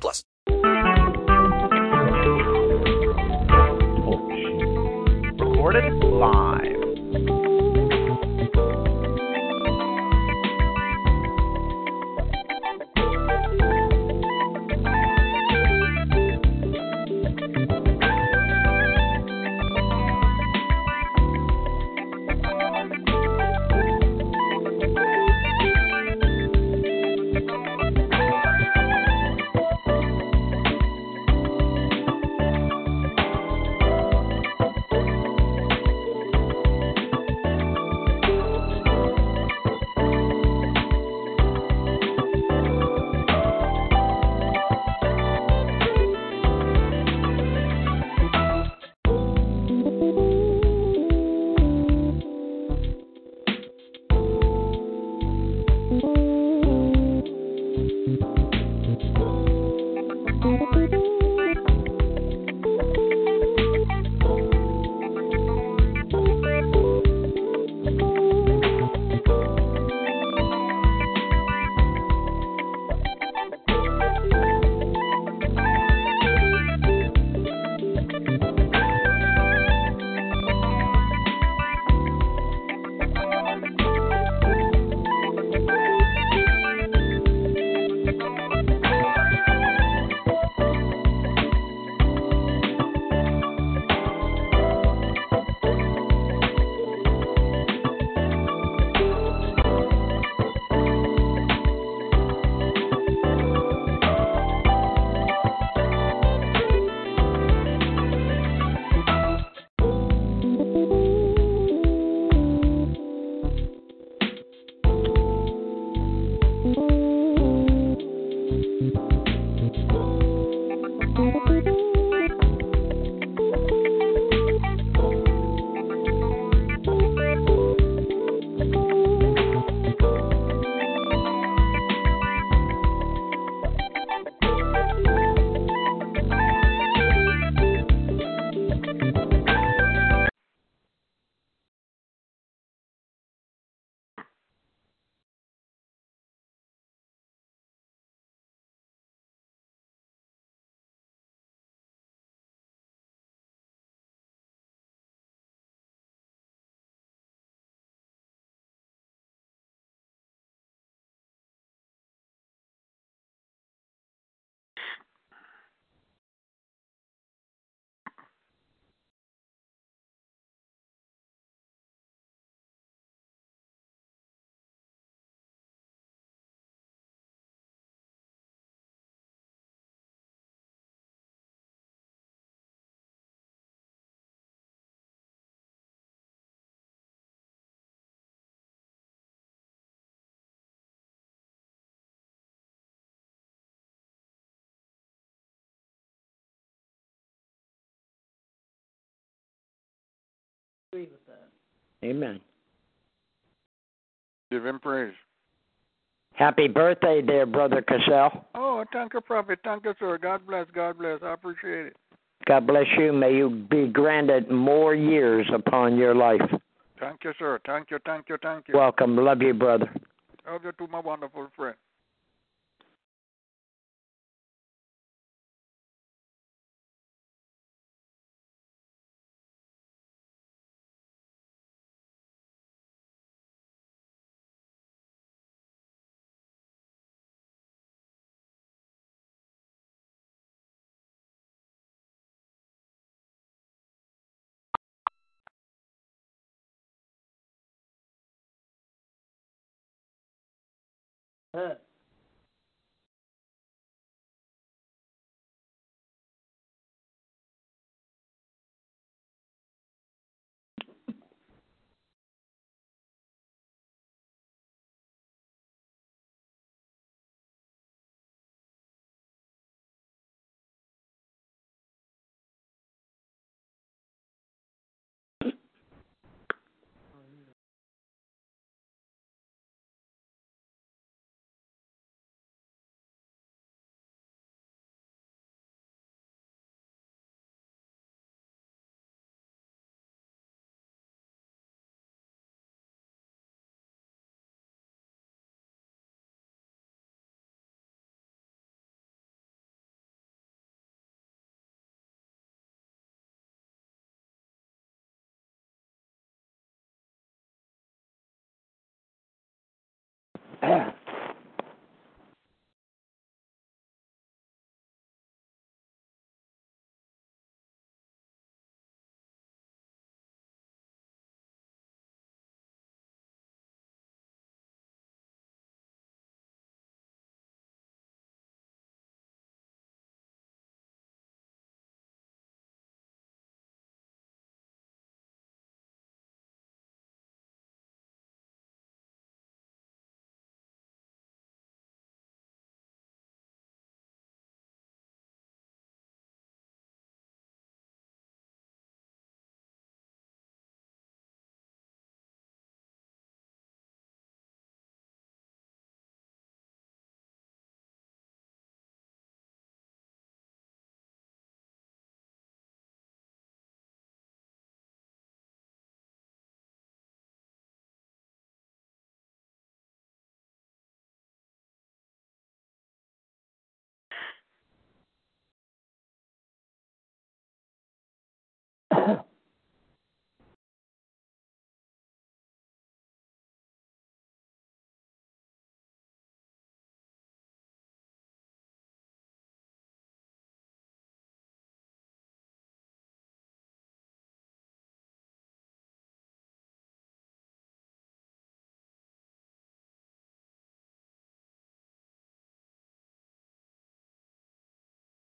plus. Recorded live. Amen. Give him praise. Happy birthday, dear brother Cassell. Oh, thank you, Prophet. Thank you, sir. God bless. God bless. I appreciate it. God bless you. May you be granted more years upon your life. Thank you, sir. Thank you, thank you, thank you. Welcome. Love you, brother. Love you too, my wonderful friend. Huh.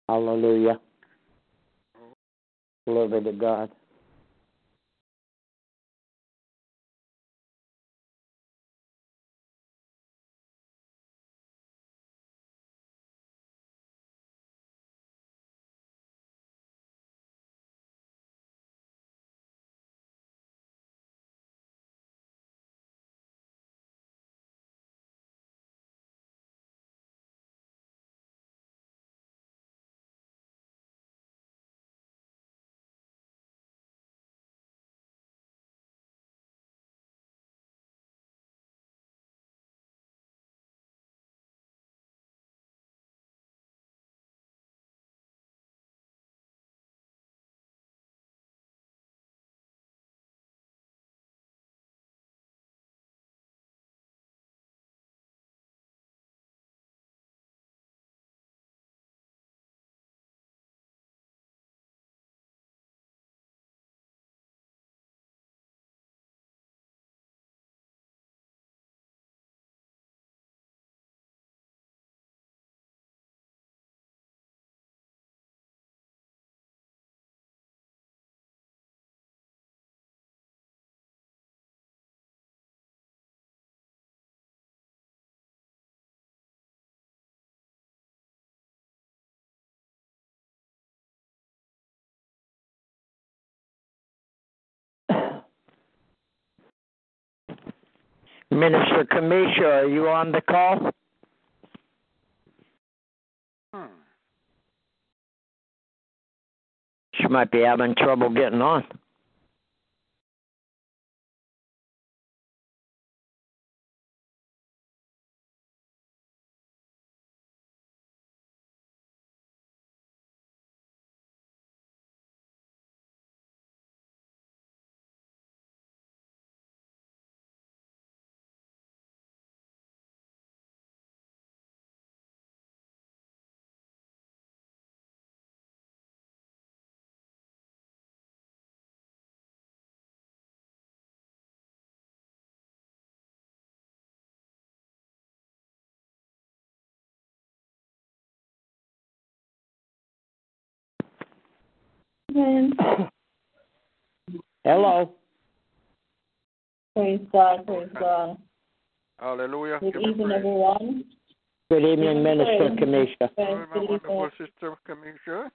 Hallelujah. Glory to God. Minister Kamisha, are you on the call? Hmm. She might be having trouble getting on. Amen. Hello. Praise God, praise God. Hallelujah. Good Give evening, everyone. Good evening, Minister Kamisha. Praise Lord, my good evening. wonderful sister Kamisha.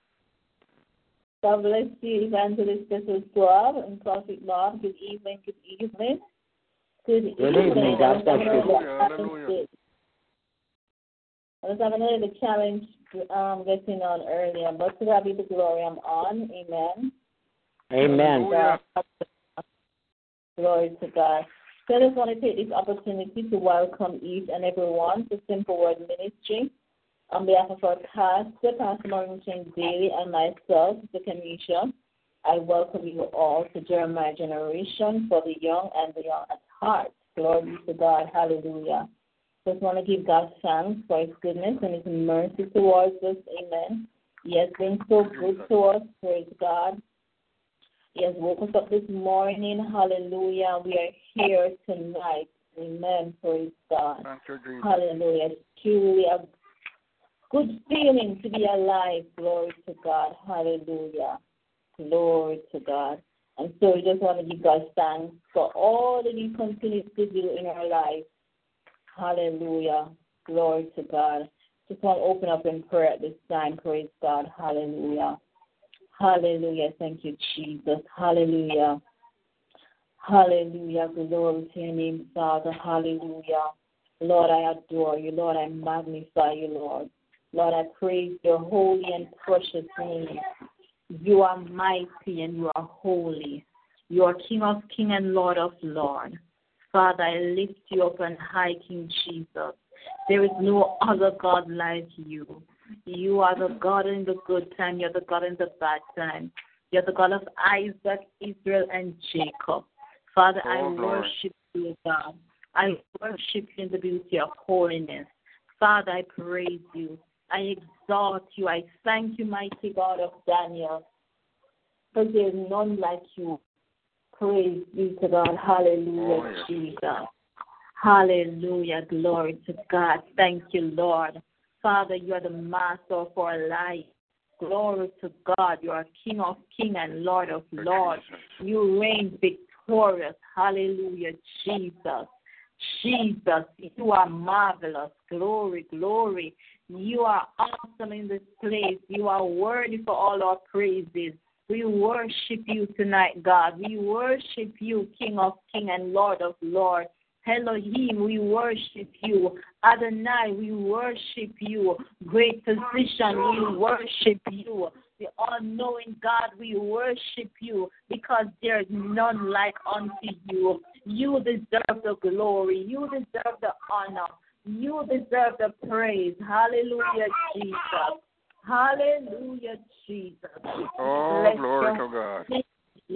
God bless you, Evangelist Joseph Schwab and Prophet Lord. Good evening, good evening. Good, Good evening, God bless you. Hallelujah, hallelujah. I was having a little challenge um, getting on earlier, but to God be the glory, I'm on. Amen. Amen. Hallelujah. Glory to God. So I just want to take this opportunity to welcome each and everyone to Simple Word Ministry. On behalf of our pastor, Pastor Morgan King Daly, and myself, Mr. Kamisha, I welcome you all to Jeremiah Generation for the young and the young at heart. Glory to God. Hallelujah. Just want to give God thanks for His goodness and His mercy towards us. Amen. He has been so good to us. Praise God. He has woke us up this morning. Hallelujah. We are here tonight. Amen. Praise God. Thank you, Jesus. Hallelujah. It's truly a good feeling to be alive. Glory to God. Hallelujah. Glory to God. And so we just want to give God thanks for all that He continues to do in our lives. Hallelujah. Glory to God. Just want to open up in prayer at this time. Praise God. Hallelujah. Hallelujah. Thank you, Jesus. Hallelujah. Hallelujah. Glory to your name, Father. Hallelujah. Lord, I adore you. Lord, I magnify you, Lord. Lord, I praise your holy and precious name. You are mighty and you are holy. You are King of kings and Lord of lords. Father, I lift you up and high, King Jesus. There is no other God like you. You are the God in the good time. You're the God in the bad time. You're the God of Isaac, Israel, and Jacob. Father, I Oh, Lord. worship you, God. I worship you in the beauty of holiness. Father, I praise you. I exalt you. I thank you, mighty God of Daniel. For there is none like you. Praise be to God. Hallelujah, Oh. Jesus. Hallelujah. Glory to God. Thank you, Lord. Father, you are the master of our life. Glory to God. You are King of King and Lord of Lord Lords. You reign victorious. Hallelujah, Jesus. Jesus, you are marvelous. Glory, glory. You are awesome in this place. You are worthy for all our praises. We worship you tonight, God. We worship you, King of King and Lord of Lord. Elohim, we worship you. Adonai, we worship you. Great physician, we worship you. The all knowing God, we worship you because there is none like unto you. You deserve the glory. You deserve the honor. You deserve the praise. Hallelujah, Jesus. Hallelujah, Jesus. Oh, Bless glory to God. name.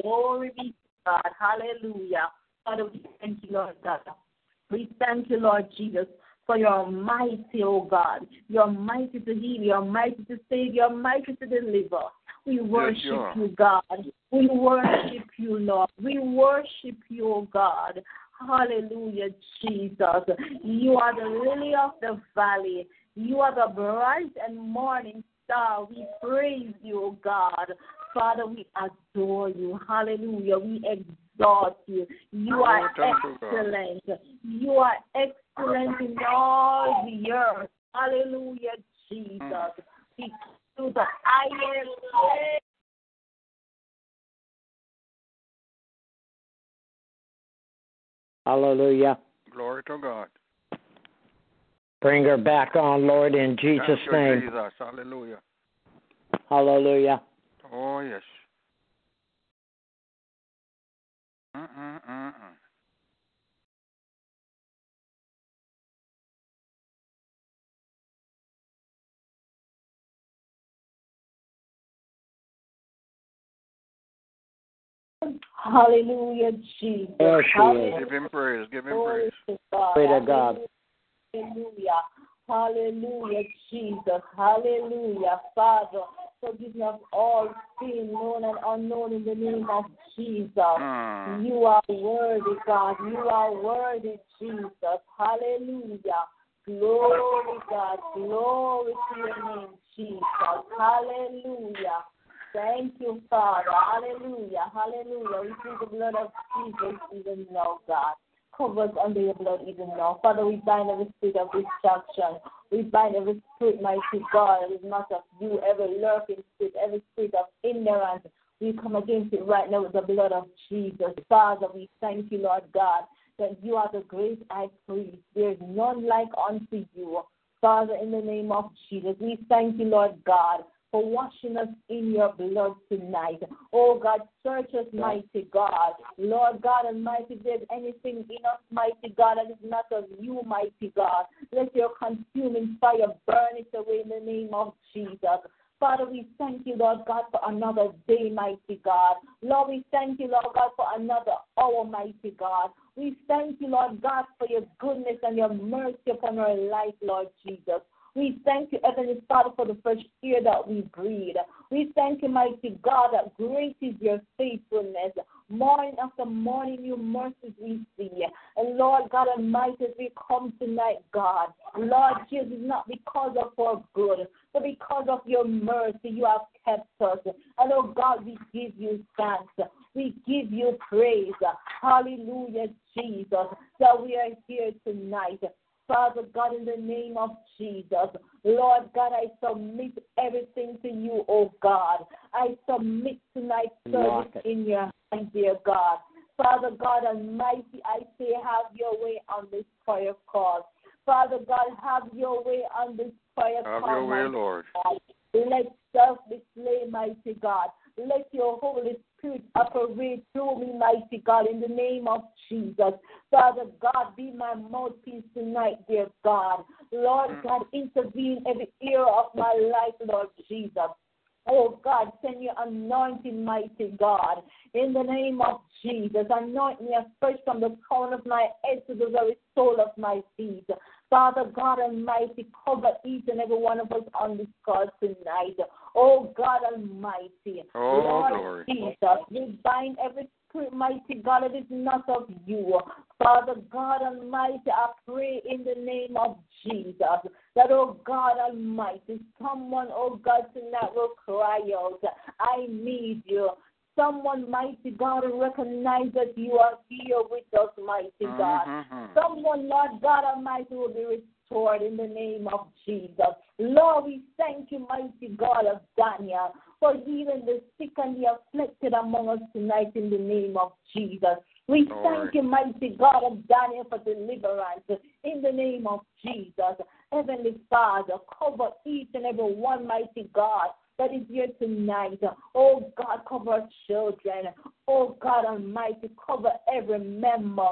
Glory be to God. Hallelujah. Father, we thank you, Lord God. We thank you, Lord Jesus, for your mighty, oh God. You're mighty to heal, you're mighty to save, you're mighty to deliver. We worship you you, God. We worship you, Lord. We worship you, oh God. Hallelujah, Jesus. You are the lily of the valley. You are the bright and morning star. We praise you, oh God. Father, we adore you. Hallelujah. We exalt you. You are you, God. excellent. You are excellent in all the earth. Hallelujah, Jesus. Mm. We to the highest place. Hallelujah. Glory to God. Bring her back on, Lord, in Jesus' Thank you, name. Jesus. Hallelujah. Hallelujah. Oh, yes. Mm-mm-mm-mm. Hallelujah, Jesus. There she is. Hallelujah. Give him praise. Give him Glory praise. to God. Glory to God. Hallelujah. Hallelujah, Jesus. Hallelujah. Father, forgive of all sin, known and unknown, in the name of Jesus. Mm. You are worthy, God. You are worthy, Jesus. Hallelujah. Glory, God. Glory to your name, Jesus. Hallelujah. Thank you, Father. Hallelujah. Hallelujah. We plead the blood of Jesus even now, God. Covers under your blood even now. Father, we bind every spirit of destruction. We bind every spirit, mighty God, that is not of you, every lurking spirit, every spirit of ignorance. We come against it right now with the blood of Jesus. Father, we thank you, Lord God, that you are the great high priest. There is none like unto you. Father, in the name of Jesus, we thank you, Lord God, for washing us in your blood tonight. Oh God, search us, mighty God. Lord God Almighty, if there's anything in us, mighty God, that is not of you, mighty God, let your consuming fire burn it away in the name of Jesus. Father, we thank you, Lord God, for another day, mighty God. Lord, we thank you, Lord God, for another hour, mighty God. We thank you, Lord God, for your goodness and your mercy upon our life, Lord Jesus. We thank you, Heavenly Father, for the fresh air that we breathe. We thank you, mighty God, that great is your faithfulness. Morning after morning, your mercies we see. And Lord God Almighty, as we come tonight, God, Lord Jesus, not because of our good, but because of your mercy, you have kept us. And oh God, we give you thanks. We give you praise. Hallelujah, Jesus, that we are here tonight. Father God, in the name of Jesus, Lord God, I submit everything to you, oh God. I submit tonight's Lock service in your hands, dear God. Father God Almighty, I say, have your way on this prayer call. Father God, have your way on this prayer Have call. Have your way, Lord. God. Let self display, mighty God. Let your Holy Spirit operate through me, mighty God, in the name of Jesus. Father God, be my mouthpiece tonight, dear God. Lord mm. God, intervene every area of my life, Lord Jesus. Oh God, send your anointing, mighty God, in the name of Jesus. Anoint me afresh from the crown of my head to the very sole of my feet. Father God Almighty, cover each and every one of us on this call tonight. Oh God Almighty, Oh, Lord glory. Jesus, we bind every spirit, mighty God, it is not of you. Father God Almighty, I pray in the name of Jesus that, oh God Almighty, someone, oh God, tonight will cry out, I need you. Someone, mighty God, recognize that you are here with us, mighty God. Mm-hmm. Someone, Lord God Almighty, will be restored in the name of Jesus. Lord, we thank you, mighty God of Daniel, for healing the sick and the afflicted among us tonight in the name of Jesus. We Lord. thank you, mighty God of Daniel, for deliverance in the name of Jesus. Heavenly Father, cover each and every one, mighty God, that is here tonight. Oh God, cover our children. Oh God Almighty, cover every member,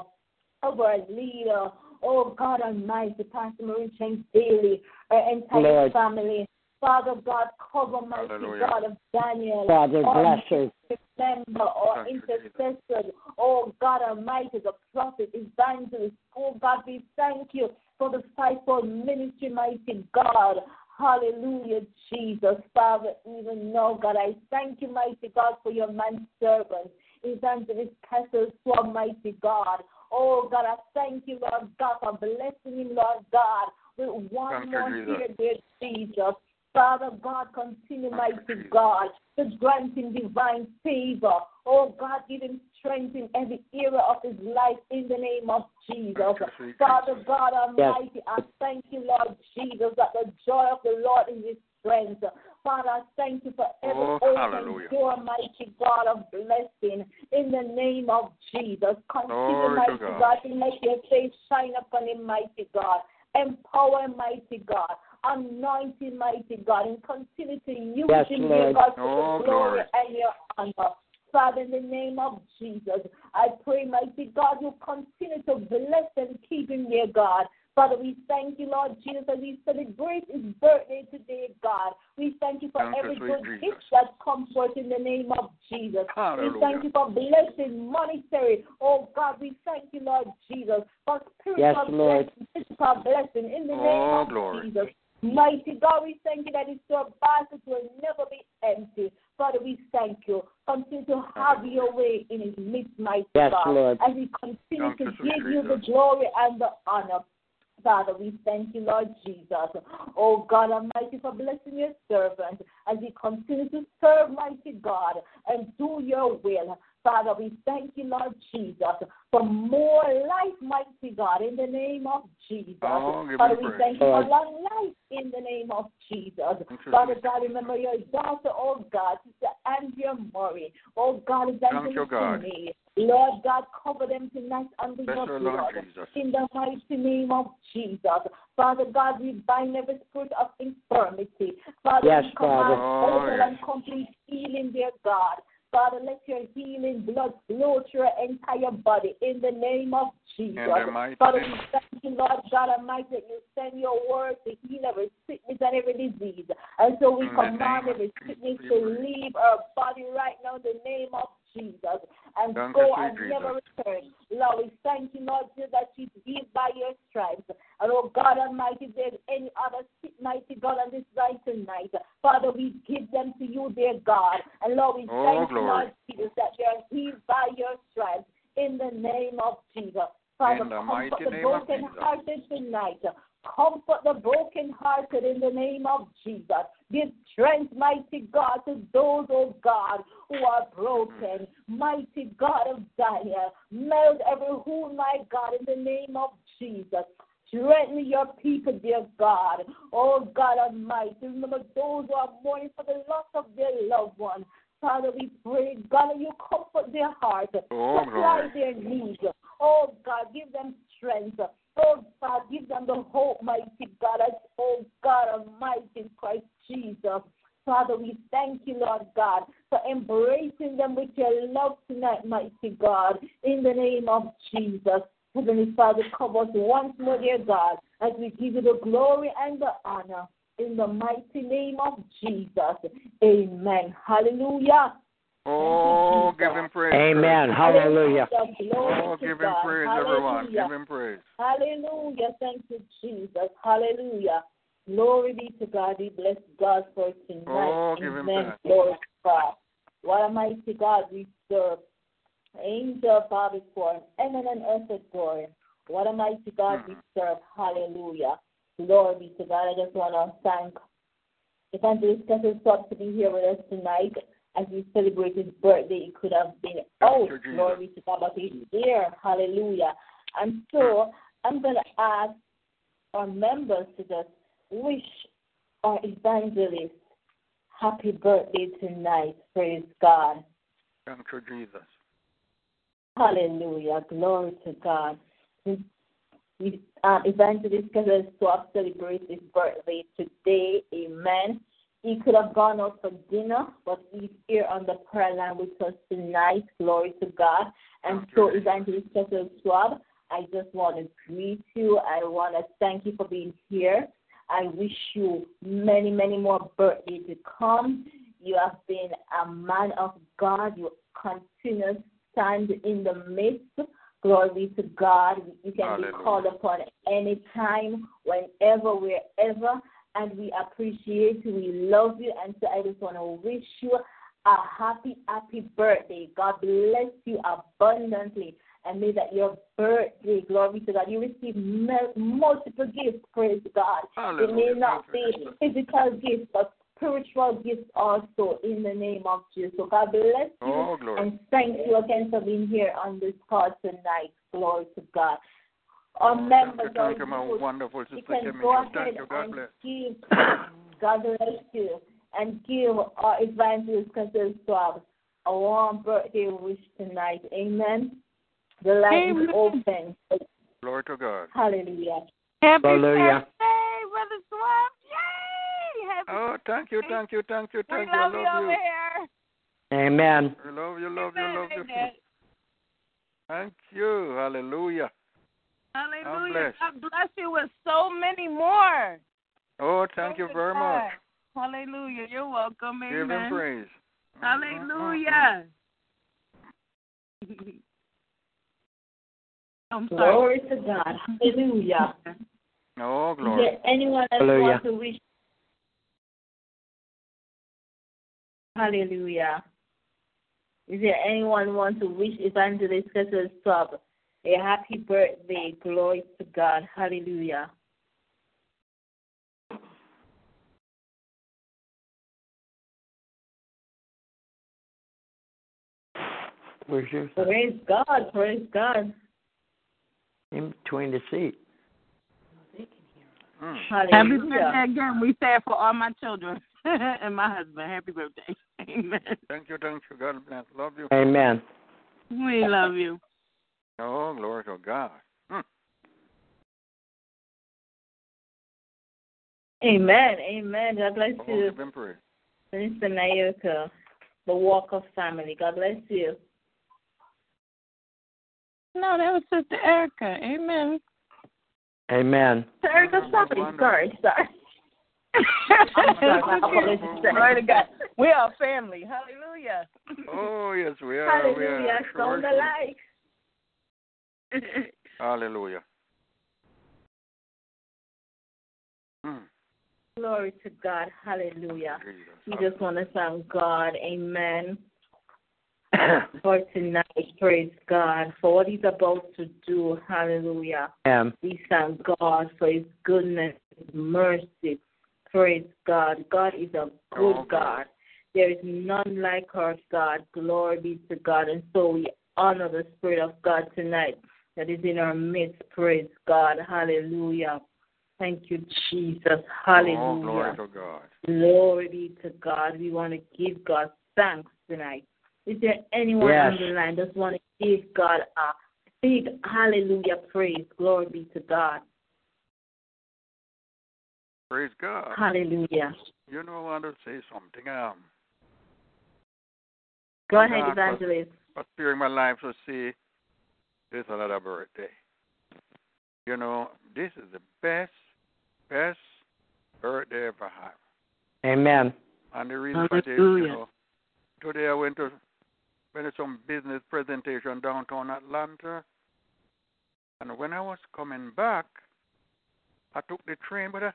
cover our leader. Oh God Almighty, Pastor Marie James Daly, our entire Lord. family. Father God, cover mighty Hallelujah. God of Daniel. Father, Oh, bless her. Remember or Thank you, intercessor, oh God Almighty, the prophet, evangelist, oh God, we thank you for the fivefold ministry, mighty God. Hallelujah, Jesus, Father, even now, God, I thank you, mighty God, for your man servant, evangelist Pastor Swam, mighty God. Oh God, I thank you, Lord God, for blessing him, Lord God, with one more year, dear Jesus. Father God, continue, mighty. God, to grant him divine favor. Oh God, give him strength in every era of his life in the name of Jesus. Thank you, sweet Father God Almighty, I thank you, Lord Jesus, that the joy of the Lord is his strength. Father, I thank you for every Oh, open hallelujah. door, mighty God of blessing in the name of Jesus. Continue, Glory to mighty God. God, to make your face shine upon him, mighty God. Empower mighty God. Anointing, mighty God, and continue to use Yes, him, dear Lord. God, for Oh, the glory glory. and your honor. Father, in the name of Jesus, I pray, mighty God, you continue to bless and keep him, dear God. Father, we thank you, Lord Jesus, as we celebrate his birthday today, God. We thank you for Thank every good Jesus. gift that comes forth in the name of Jesus. We thank you for blessing monetary. Oh God, we thank you, Lord Jesus, for spiritual Yes, Lord. blessing, physical blessing in the Oh, name of glory. Jesus. Mighty God, we thank you that his store basket will never be empty. Father, we thank you. Continue to have your way in his midst, mighty Yes, God. Lord. As we continue Thank to give you the glory and the honor. Father, we thank you, Lord Jesus. Oh God Almighty, for blessing your servant as he continues to serve, mighty God, and do your will. Father, we thank you, Lord Jesus, for more life, mighty God, in the name of Jesus. Oh, Father, we praise. thank you for long life in the name of Jesus. Father God, remember your daughter, oh God, Sister Andrea Murray. Oh God, is Thank you, God. me. Lord God, cover them tonight under Bless your her, blood. In the mighty name of Jesus. Father God, we bind every spirit of infirmity. Father, Yes, we command Father. Oh, total yes. and complete healing, dear God. Father, let your healing blood flow through your entire body in the name of Jesus. Father, we thank you, Lord God Almighty, that you send your word to heal every sickness and every disease. And so we In command every sickness to leave our body right now in the name of Jesus and Thank go you, and Jesus. never return. Lord, we thank you, Lord, Jesus, that she's healed by your stripes. And oh God Almighty, if there's any other sick, mighty God, on this line tonight, Father, we give them to you, dear God. And Lord, we Oh, thank you. Lord Jesus, that you're healed by your stripes in the name of Jesus. Father, In the mighty the name of broken Jesus. hearted tonight. Comfort the broken hearted in the name of Jesus. Give strength, mighty God, to those, oh God, who are broken. Mighty God of Daniel, melt every wound, my God, in the name of Jesus. Strengthen your people, dear God. Oh God Almighty, remember those who are mourning for the loss of their loved one. Father, we pray, God, you comfort their heart, Oh, supply their needs. Oh God, give them strength. Oh God, give them the hope, mighty God, oh God Almighty in Christ Jesus. Father, we thank you, Lord God, for embracing them with your love tonight, mighty God, in the name of Jesus. Heavenly Father, cover us once more, dear God, as we give you the glory and the honor. In the mighty name of Jesus. Amen. Hallelujah. Oh, give him praise. Amen. Hallelujah. church. Oh, give him praise, everyone. Hallelujah. Give him praise. Hallelujah. Thank you, Jesus. Hallelujah. Glory be to God. We bless God for tonight. Oh, give him Amen. thanks. Glory to God. What a mighty God we serve. Angel bow before him. Heaven and earth adore him. What a mighty God we hmm. serve. Hallelujah. Glory be to God. I just want to thank Evangelist Kessel Scott to be here with us tonight as we celebrate his birthday. It could have been out. Jesus. Glory to God, but he's here. Hallelujah. And so I'm going to ask our members to just wish our evangelist happy birthday tonight. Praise God. Thank you, Jesus. Hallelujah. Glory to God. We, uh, Evangelist Kessel Swab celebrates his birthday today. Amen. He could have gone out for dinner, but he's here on the prayer line with us tonight. Glory to God. And so. Evangelist Kessel Swab, I just want to greet you. I want to thank you for being here. I wish you many, many more birthdays to come. You have been a man of God. You continue to stand in the midst. Glory to God. You can be called upon anytime, whenever, wherever. And we appreciate you. We love you. And so I just want to wish you a happy, happy birthday. God bless you abundantly. And may that your birthday, glory to God, you receive multiple gifts, praise God. It may not be physical gifts, but spiritual gifts also in the name of Jesus. So God bless you. Oh. And thank you again for being here on this call tonight. Glory to God. Our Oh, members thank you, are thank you, my good. wonderful You sister can go ahead you. God and bless. give, God bless you, and give our evangelist Kessel Swab a warm birthday wish tonight. Amen. The line is open. Glory to God. Hallelujah. Happy Hallelujah. birthday, Brother Swab. Yay! Happy Oh, thank you, thank you, thank you, we thank you. love I you love over you. here. Amen. I love you, love you, Amen, love you. Thank you. Hallelujah. Hallelujah. bless. God bless you with so many more. Oh, thank you very God. much. Hallelujah. You're welcome. Amen. Give him praise. Hallelujah. Mm-hmm. I'm sorry. Glory to God. Hallelujah. Oh, Is glory. there anyone else Hallelujah. want to wish? Hallelujah. Is there anyone want to wish Evangelist Kessel Swab a happy birthday? Glory to God. Hallelujah. Where's yours? Praise God. Praise God. In between the seat. Mm. Happy Hallelujah. birthday again. We say it for all my children and my husband. Happy birthday. Amen. Thank you, thank you. God bless. Love you. Amen. We love you. Oh, glory to God. Mm. Amen. Amen. God bless Oh, you, give him. Minister Nayoka, the Walker family. God bless you. No, that was Sister Erica. Amen. Amen. Sister Erica, sorry, Wonderful. sorry, sorry. To God. We are family. Hallelujah. Oh, yes, we are. We Hallelujah. are. Sure, Sound sure. alike. Hallelujah. Mm. Glory to God. Hallelujah. Jesus. We just want to thank God. Amen. For tonight, praise God. For what He's about to do. Hallelujah. Amen. We thank God for His goodness, His mercy. Praise God. God is a good Oh, God. God. There is none like our God. Glory be to God. And so we honor the Spirit of God tonight that is in our midst. Praise God. Hallelujah. Thank you, Jesus. Oh, Hallelujah. glory to God. Glory be to God. We want to give God thanks tonight. Is there anyone Yes. on the line that want to give God a big hallelujah praise? Glory be to God. Praise God. Hallelujah. You know, I want to say something. Um, Go ahead, God, evangelist. but during my life to see this another birthday. You know, this is the best, best birthday ever had. Amen. And the reason for this, you know, today I went to went to some business presentation downtown Atlanta, and when I was coming back, I took the train, but I,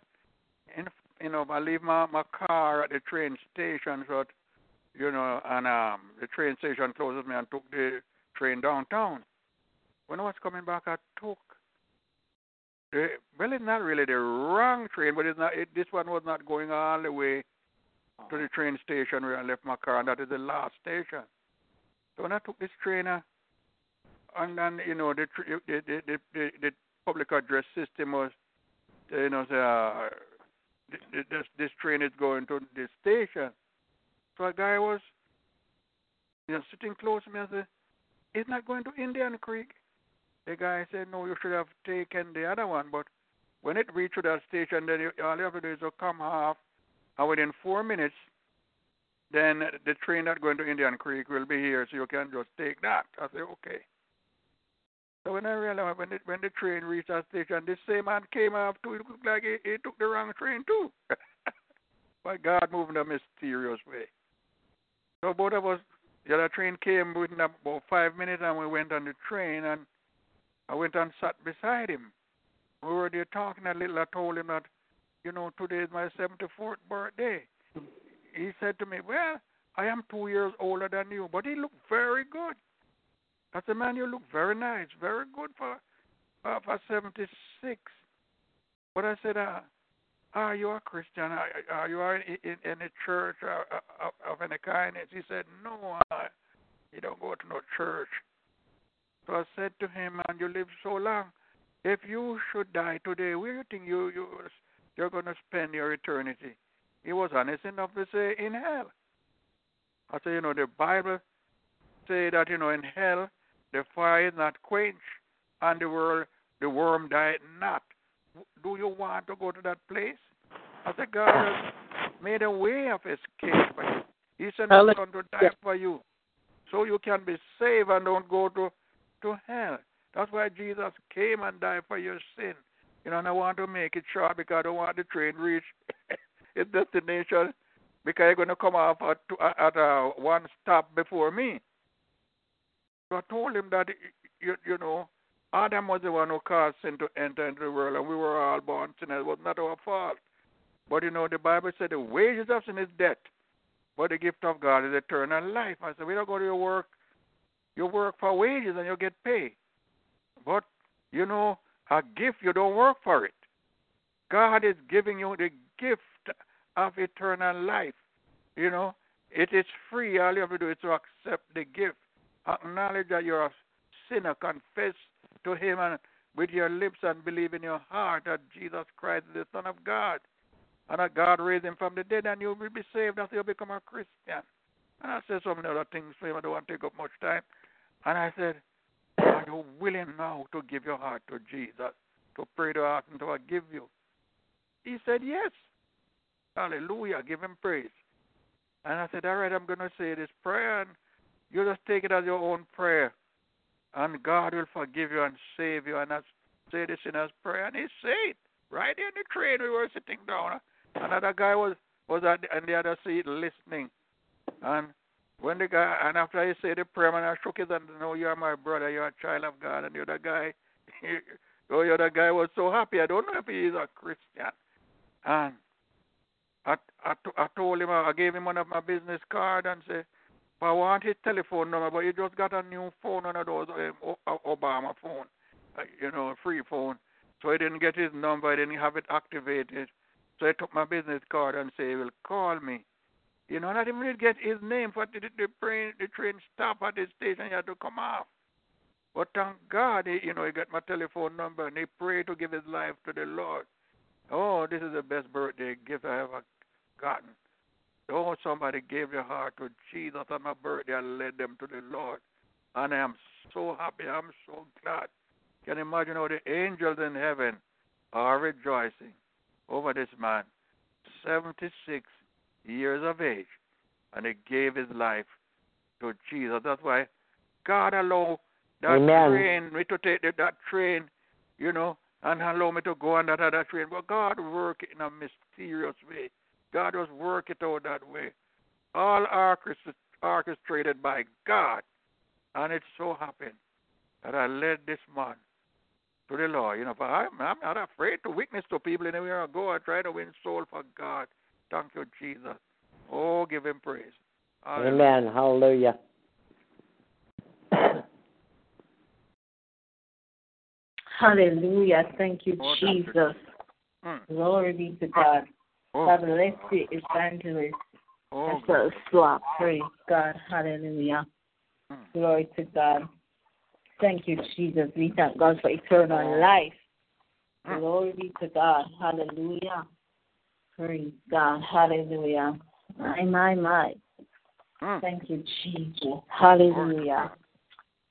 in, you know, I leave my my car at the train station, so you know, and um, the train station closes me, and took the train downtown. When I was coming back, I took the well, it's not really the wrong train, but it's not. It, this one was not going all the way to the train station where I left my car, and that is the last station. So when I took this train, uh, and then you know the the the, the, the, the public address system was, you know, say, uh, th- th- this this train is going to this station. So a guy was, you know, sitting close to me and said, "It's not going to Indian Creek." The guy said, "No, you should have taken the other one." But when it reached that station, then you, all you have to do is to come half, and within four minutes, then the train that's going to Indian Creek will be here, so you can just take that. I said, "Okay." So when I realized when it, when the train reached that station, this same man came off too. It looked like he, he took the wrong train too. but God moved in a mysterious way. So both of us, the other train came within about five minutes, and we went on the train, and I went and sat beside him. We were there talking a little. I told him that, you know, today is my 74th birthday. He said to me, Well, I am two years older than you, but he looked very good. I said, Man, you look very nice, very good for uh, for 76. But I said, uh, Are you a Christian? Are, are you in, in, in a church uh, of, of any kind? And He said, No, I, you don't go to no church. So I said to him, "And you live so long. If you should die today, where do you think you you you're going to spend your eternity?" He was honest enough to say, "In hell." I said, "You know, the Bible say that you know in hell the fire is not quenched, and the world the worm died not. Do you want to go to that place?" I said, "God has made a way of escape for you. He said, "I'm going to die for you." So you can be saved and don't go to to hell. That's why Jesus came and died for your sin. You know, and I want to make it short because I don't want the train reach its destination because you're going to come off at, at uh, one stop before me. So I told him that, you, you know, Adam was the one who caused sin to enter into the world, and we were all born sinners. It was not our fault. But, you know, the Bible said the wages of sin is death, but the gift of God is eternal life. I said, we don't go to your work you work for wages and you get paid. But, you know, a gift, you don't work for it. God is giving you the gift of eternal life. You know, it is free. All you have to do is to accept the gift. Acknowledge that you're a sinner. Confess to Him and with your lips and believe in your heart that Jesus Christ is the Son of God. And that God raised him from the dead, and you will be saved after you become a Christian. And I said so many other things for. I don't want to take up much time. And I said, Are you willing now to give your heart to Jesus, to pray to ask Him to forgive you? He said, Yes. Hallelujah. Give Him praise. And I said, All right, I'm going to say this prayer, and you just take it as your own prayer. And God will forgive you and save you. And I say this in His prayer. And He said, Right in the train, we were sitting down. Another guy was, was at the, on the other seat listening. And when the guy, and after he said the prayer, and I shook his hand, no, you're my brother, you're a child of God, and the other guy, oh, the other guy was so happy. I don't know if he is a Christian. And I, I, I told him, I gave him one of my business card and said, I want his telephone number, but he just got a new phone, one of those um, Obama phone, uh, you know, free phone. So he didn't get his number, I didn't have it activated. So I took my business card and said he will call me. You know, not even get his name for the, the, train, the train stop at the station. He had to come off. But thank God, he, you know, he got my telephone number and he prayed to give his life to the Lord. Oh, this is the best birthday gift I ever gotten. Oh, somebody gave their heart to Jesus on my birthday and led them to the Lord. And I am so happy. I'm so glad. Can you imagine how the angels in heaven are rejoicing over this man? 76 years of age, and he gave his life to Jesus. That's why God allowed that Amen. train me to take that train, you know, and allow me to go on that other train. But God worked in a mysterious way. God was working it out that way. All orchestrated by God. And it so happened that I led this man to the Lord. You know, but I'm, I'm not afraid to witness to people anywhere I go. I try to win soul for God. Thank you, Jesus. Oh, give him praise. Amen. Hallelujah. Hallelujah. Thank you, oh, Jesus. Hmm. Glory be to God. Oh. God bless the evangelist. Oh, That's a slap. Praise God. Hallelujah. Hmm. Glory to God. Thank you, Jesus. We thank God for eternal oh. life. Hmm. Glory be to God. Hallelujah. Praise God. Hallelujah. My, my, my. Mm. Thank you, Jesus. Hallelujah.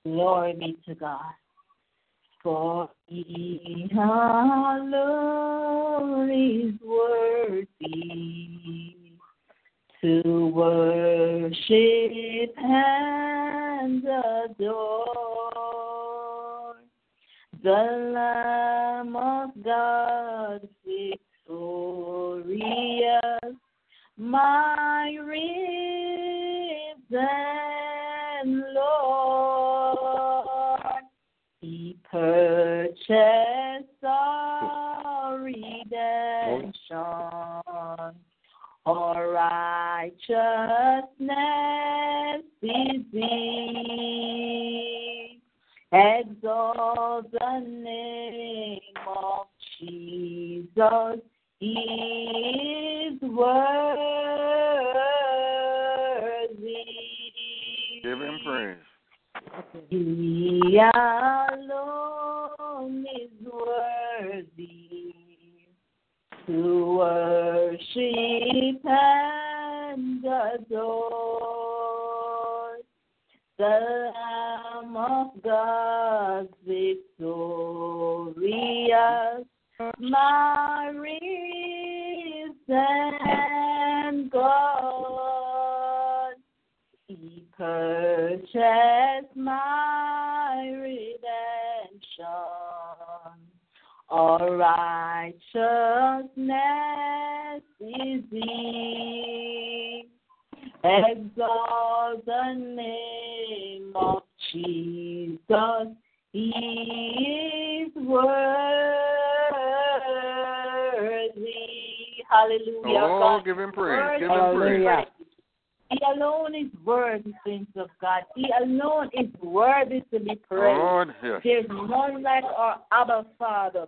Glory be to God. For he alone is worthy to worship and adore the Lamb of God victorious, my risen Lord. He purchased our redemption. Our righteousness is thee. Exalt the name of Jesus. He is worthy. Give him praise. He alone is worthy to worship and adore the Lamb of God victorious, God. He purchased my redemption. Our righteousness is. Exalt the name of Jesus. He is worthy. Hallelujah. Oh, God give him praise. Give him praise. He alone is worthy, saints of God. He alone is worthy to be praised. Lord, yes. There's none like our Abba Father.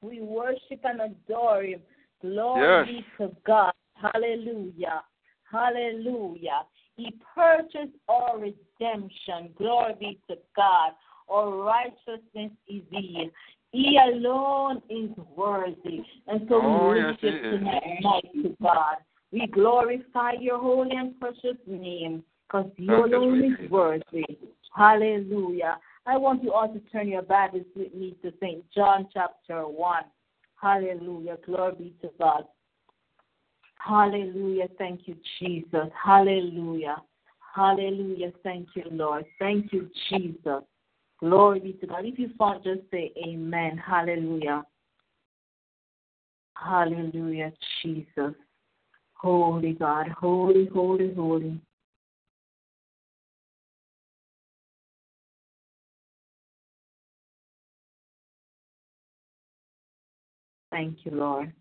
We worship and adore Him. Glory Yes. be to God. Hallelujah. Hallelujah. He purchased our redemption. Glory be to God. Our righteousness is He. He alone is worthy. And so Oh, we yes, lift He you tonight to God. We glorify your holy and precious name because you alone is worthy. Hallelujah. I want you all to turn your Bibles with me to St. John chapter 1. Hallelujah. Glory be to God. Hallelujah. Thank you, Jesus. Hallelujah. Hallelujah. Thank you, Lord. Thank you, Jesus. Glory be to God. If you found, just say amen. Hallelujah. Hallelujah, Jesus. Holy God. Holy, holy, holy. Thank you, Lord.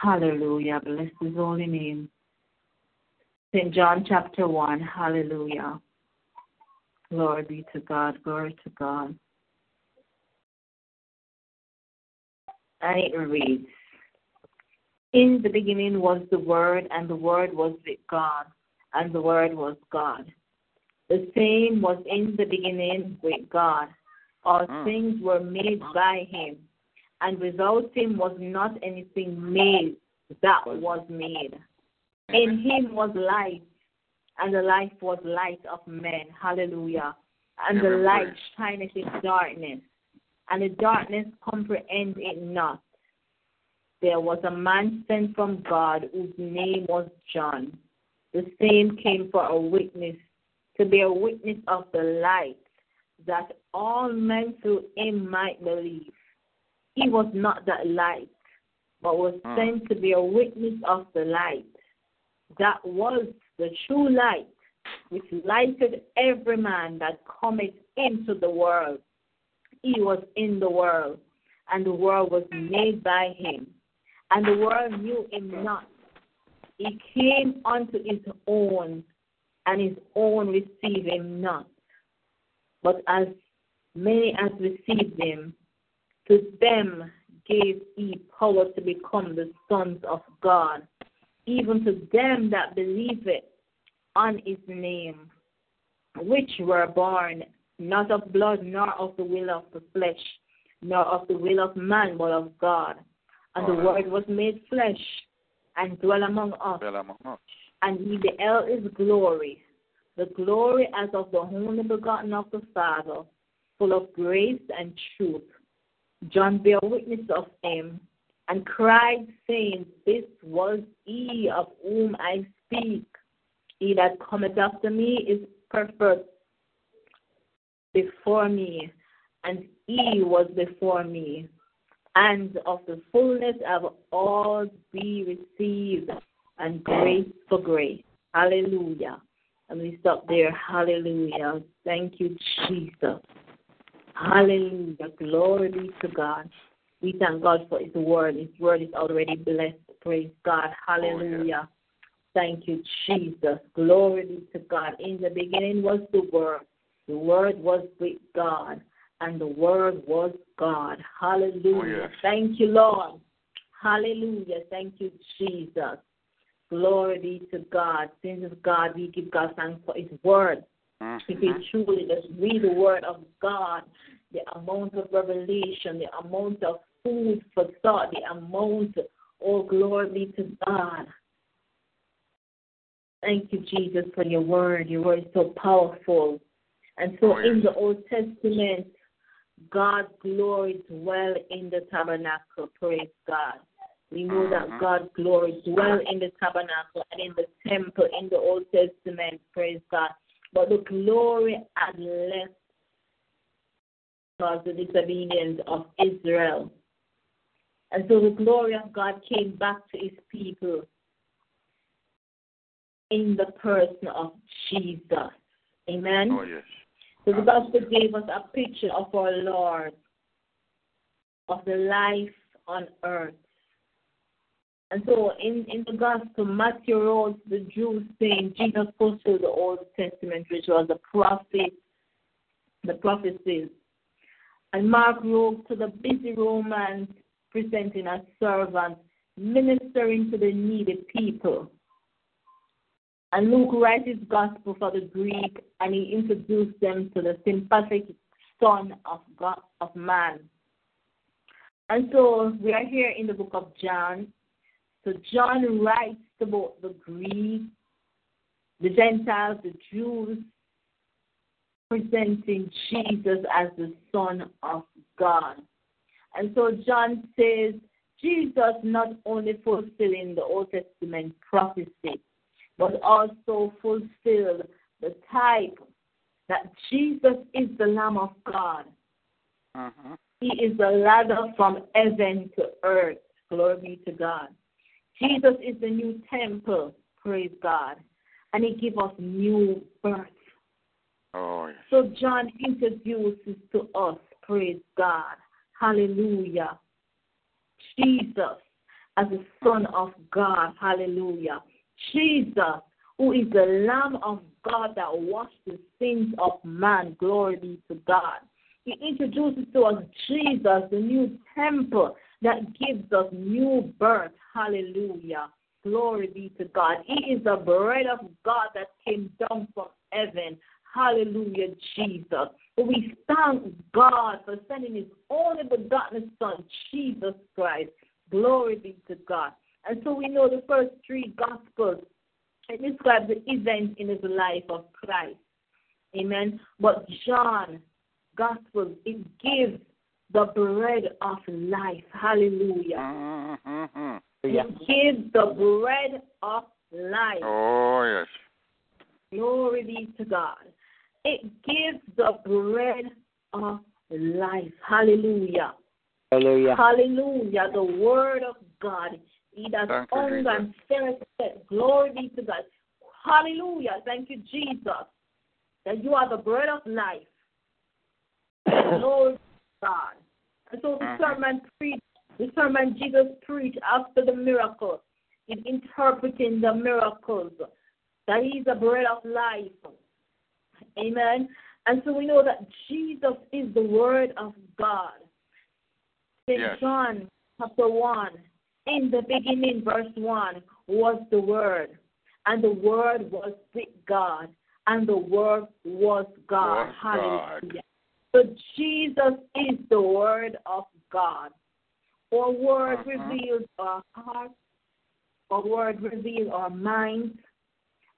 Hallelujah. Bless his holy name. St. John chapter 1. Hallelujah. Glory be to God. Glory to God. And it reads In the beginning was the Word, and the Word was with God, and the Word was God. The same was in the beginning with God. All Mm. things were made by him, and without him was not anything made that was made. In him was life, and the life was light of men. Hallelujah. And the Amen. light shineth in darkness, and the darkness comprehend it not. There was a man sent from God whose name was John. The same came for a witness, to be a witness of the light, that all men through him might believe. He was not that light, but was Hmm. sent to be a witness of the light. That was the true light, which lighted every man that cometh into the world. He was in the world, and the world was made by him, and the world knew him not. He came unto his own, and his own received him not. But as many as received him, To them gave he power to become the sons of God, even to them that believe it on his name, which were born not of blood, nor of the will of the flesh, nor of the will of man, but of God. And the word was made flesh and dwelt among us, Well, among us. and he beheld his glory, the glory as of the only begotten of the Father, full of grace and truth. John bare witness of him and cried, saying, This was he of whom I speak. He that cometh after me is perfect before me, and he was before me. And of the fullness of all we received, and grace for grace. Hallelujah. And we stop there. Hallelujah. Thank you, Jesus. Hallelujah. Glory be to God. We thank God for His word. His word is already blessed. Praise God. Hallelujah. Thank you, Jesus. Glory be to God. In the beginning was the Word. The Word was with God, and the Word was God. Hallelujah. Oh, yes. Thank you, Lord. Hallelujah. Thank you, Jesus. Glory be to God. Since it's God, we give God thanks for His Word. If we Mhm. truly just read the Word of God, the amount of revelation, the amount of food for thought, the amount, oh, glory be to God. Thank you, Jesus, for your word. Your word is so powerful. And so in the Old Testament, God's glory dwell in the tabernacle. Praise God. We know that Mhm. God's glory dwell in the tabernacle and in the temple in the Old Testament. Praise God. But the glory had left because of the disobedience of Israel. And so the glory of God came back to his people in the person of Jesus. Amen. Oh, yes. So the gospel gave us a picture of our Lord, of the life on earth. And so in, in the gospel, Matthew wrote the Jews saying Jesus fulfilled the Old Testament, which was the prophet, the prophecies. And Mark wrote to the busy Romans, presenting as servants, ministering to the needy people. And Luke writes his gospel for the Greek, and he introduced them to the sympathetic Son of God of man. And so we are here in the book of John. So John writes about the Greek, the Gentiles, the Jews, presenting Jesus as the Son of God. And so John says Jesus not only fulfilling the Old Testament prophecy, but also fulfilled the type that Jesus is the Lamb of God. Mhm. He is the ladder from heaven to earth. Glory be to God. Jesus is the new temple. Praise God. And he gives us new birth. Oh, yes. So John introduces to us, praise God, hallelujah, Jesus as the Son of God, hallelujah. Jesus, who is the Lamb of God that washed the sins of man, glory be to God. He introduces to us Jesus, the new temple that gives us new birth, hallelujah. Glory be to God. He is the bread of God that came down from heaven. Hallelujah, Jesus. We thank God for sending his only begotten Son, Jesus Christ. Glory be to God. And so we know the first three Gospels it describes the events in his life of Christ. Amen. But John Gospel, it gives the bread of life. Hallelujah. Mhm. It gives the bread of life. Oh, yes. Glory be to God. It gives the bread of life. Hallelujah. Hallelujah. Hallelujah. The word of God. He that Thank you, hunger and thirst. Glory be to God. Hallelujah. Thank you, Jesus. That you are the bread of life. Glory God. And so the Mhm. sermon preached, the sermon Jesus preached after the miracle, in interpreting the miracles, that He is the bread of life. Amen. And so we know that Jesus is the Word of God. St. Yes. John chapter 1, in the beginning, verse 1, was the Word, and the Word was with God, and the Word was God. Was Hallelujah. God. So Jesus is the Word of God. Our Word Uh-huh. reveals our heart, our Word reveals our mind.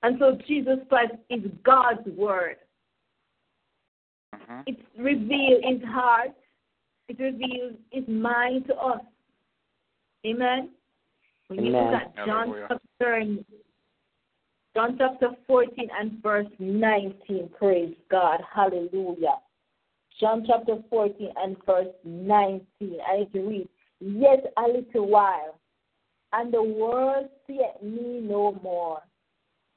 And so Jesus Christ is God's Word. Mhm. It reveals his heart. It reveals his mind to us. Amen. When you look at John Hallelujah. chapter John chapter 14 and verse 19, praise God. Hallelujah. John chapter 14 and verse 19. I need to read. Yet a little while, and the world seeth me no more.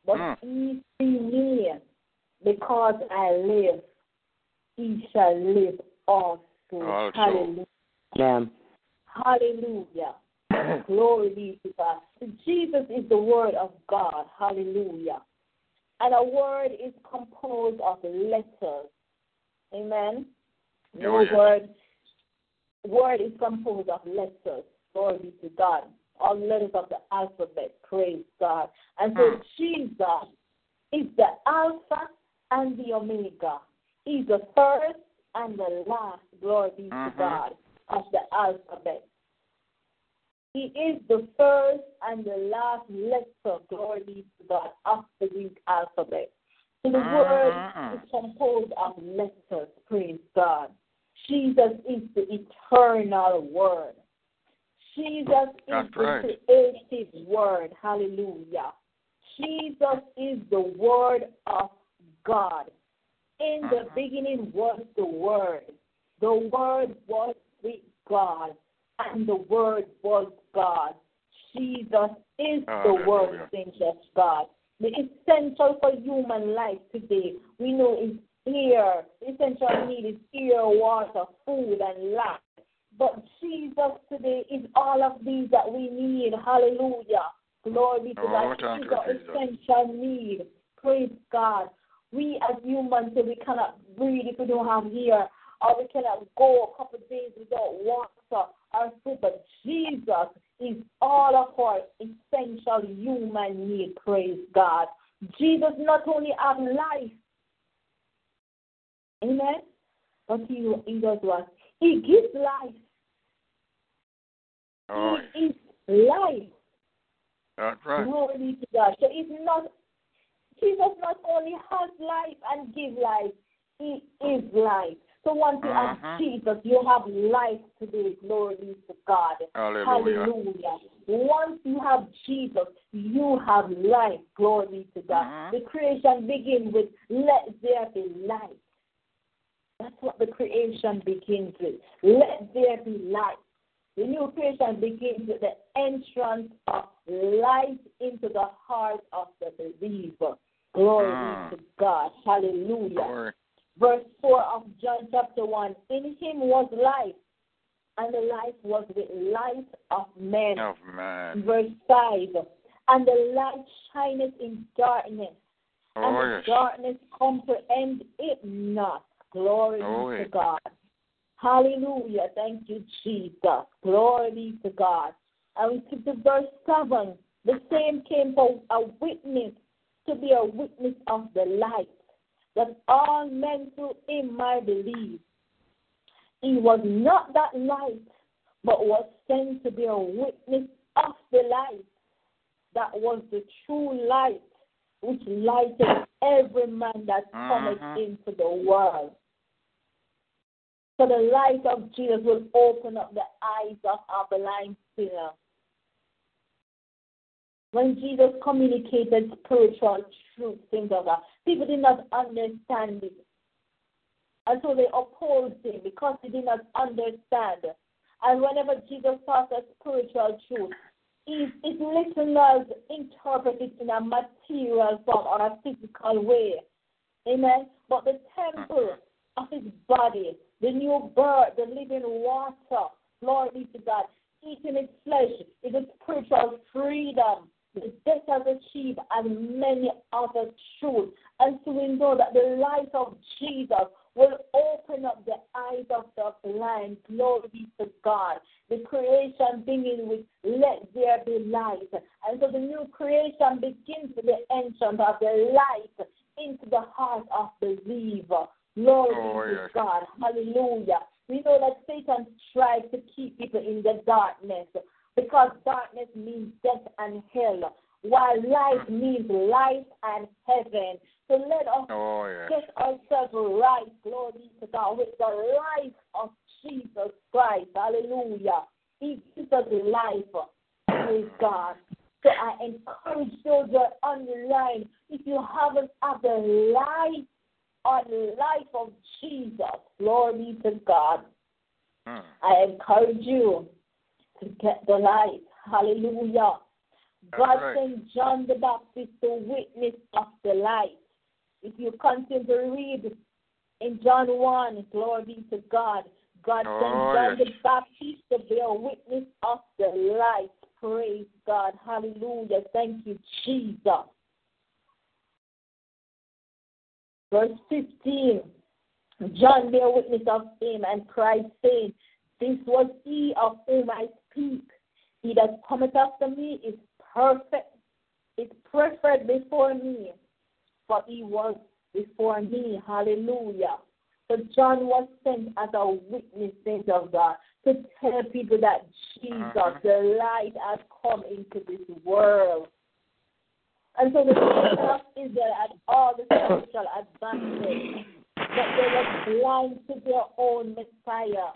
But Mm. he see me, because I live, he shall live also. Also. Hallelujah. Yeah. Hallelujah. Glory be to God. Jesus is the Word of God. Hallelujah. And a word is composed of letters. Amen. No Oh, yes. word. Word is composed of letters. Glory be to God. All letters of the alphabet. Praise God. And so Mm. Jesus is the Alpha and the Omega. He's the first and the last. Glory be to Mhm. God of the alphabet. He is the first and the last letter, glory be to God, of the Greek alphabet. So the word Mhm. is composed of letters, praise God. Jesus is the eternal word. Jesus is That's the right. creative word. Hallelujah. Jesus is the word of God. In the Mhm. beginning was the word. The word was with God, and the word was God. Jesus is the Hallelujah. word, of God. The essential for human life today, we know is air. The essential need is air, water, food, and life. But Jesus today is all of these that we need. Hallelujah. Glory to Oh, God. He's our essential need. Praise God. We as humans, we cannot breathe if we don't have air, or we cannot go a couple of days without water or food. But Jesus is all of our essential human need. Praise God. Jesus not only have life, amen, but he, he does what? He gives life. Oh, He is life. that's right. Glory be to God. So it's not Jesus not only has life and give life, he is life. So once you have Mhm. Jesus, you have life today. Glory be to God. Hallelujah. Hallelujah. Once you have Jesus, you have life. Glory be to God. Mhm. The creation begins with let there be light. That's what the creation begins with. Let there be light. The new creation begins with the entrance of light into the heart of the believer. Glory Mm. to God. Hallelujah. Glory. Verse 4 of John chapter 1 In him was life, and the life was the light of men. Of man. Verse 5 And the light shineth in darkness, and Oh, the yes. darkness comprehend it not. Glory Oh, to yes. God. Hallelujah. Thank you, Jesus. Glory be to God. And we to verse 7. The same came for a witness, to be a witness of the light, that all men through him might believe. He was not that light, but was sent to be a witness of the light. That was the true light, which lighted every man that cometh Mhm. into the world. So the light of Jesus will open up the eyes of our blind sinner. When Jesus communicated spiritual truth, things of that, people did not understand it. And so they opposed him because they did not understand. And whenever Jesus taught us spiritual truth, his, his listeners interpreted in a material form or a physical way. Amen. But the temple of his body, the new birth, the living water, glory to God, eating its flesh is a spiritual freedom. The death has achieved and many other truths. And so we know that the light of Jesus will open up the eyes of the blind. Glory to God. The creation beginning with let there be light. And so the new creation begins with the entrance of the light into the heart of the believer. Glory Oh, to. God. Hallelujah. We know that Satan tries to keep people in the darkness because darkness means death and hell, while light means life and heaven. So let us Oh, yes. get ourselves right, glory to God, with the life of Jesus Christ. Hallelujah. He gives us life. Praise God. So I encourage those that are on the line, if you haven't had the life the life of Jesus, glory be to God, Mm. I encourage you to get the light. Hallelujah. That's God right. sent John the Baptist to witness of the light. If you continue to read in John 1, glory be to God, God Oh, sent John yes. the Baptist to bear witness of the light. Praise God. Hallelujah. Thank you, Jesus. Verse 15. John bear witness of him and cried, saying, This was he of whom I speak. He that cometh after me is perfect, is preferred before me, for he was before me. Hallelujah. So John was sent as a witness, saints of God, to tell people that Jesus, Mhm. the light, has come into this world. And so the children of Israel had all the spiritual advantage, but they were blind to their own Messiah.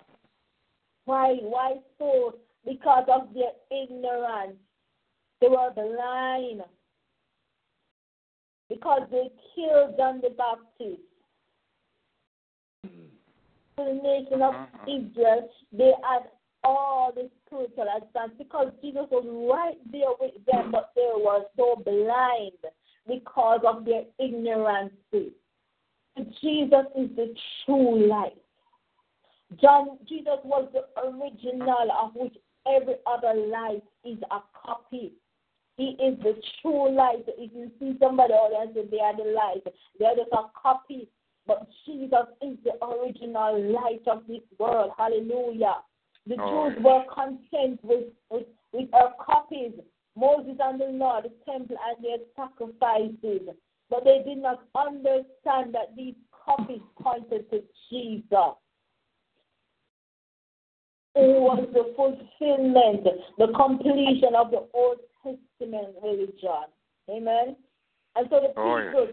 Why? Why so? Because of their ignorance. They were blind. Because they killed John the Baptist. To the nation of Mhm. Israel, they had all the spiritual advance because Jesus was right there with them, but they were so blind because of their ignorance. Jesus is the true light. John Jesus was the original of which every other light is a copy. He is the true light. If you see somebody else and say they are the light, they are just a copy. But Jesus is the original light of this world. Hallelujah. The Oh, Jews yes. were content with, with, with our copies. Moses and the Lord, the temple and their sacrifices. But they did not understand that these copies pointed to Jesus. Who was the fulfillment, the completion of the Old Testament religion. Amen. And so the Oh, yes. people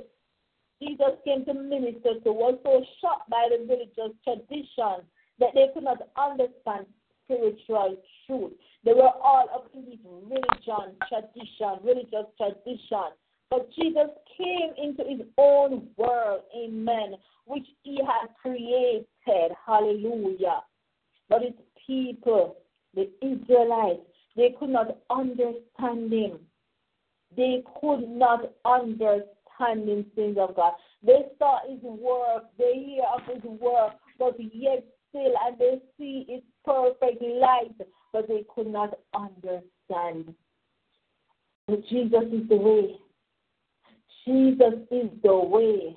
Jesus came to minister to was so shocked by the religious tradition that they could not understand spiritual truth. They were all up in this religion, tradition, religious tradition. But Jesus came into his own world, amen, which he had created. Hallelujah. But his people, the Israelites, they could not understand him. They could not understand him, things of God. They saw his work, they hear of his work, but yet still, and they see his perfect light, but they could not understand. But Jesus is the way. Jesus is the way.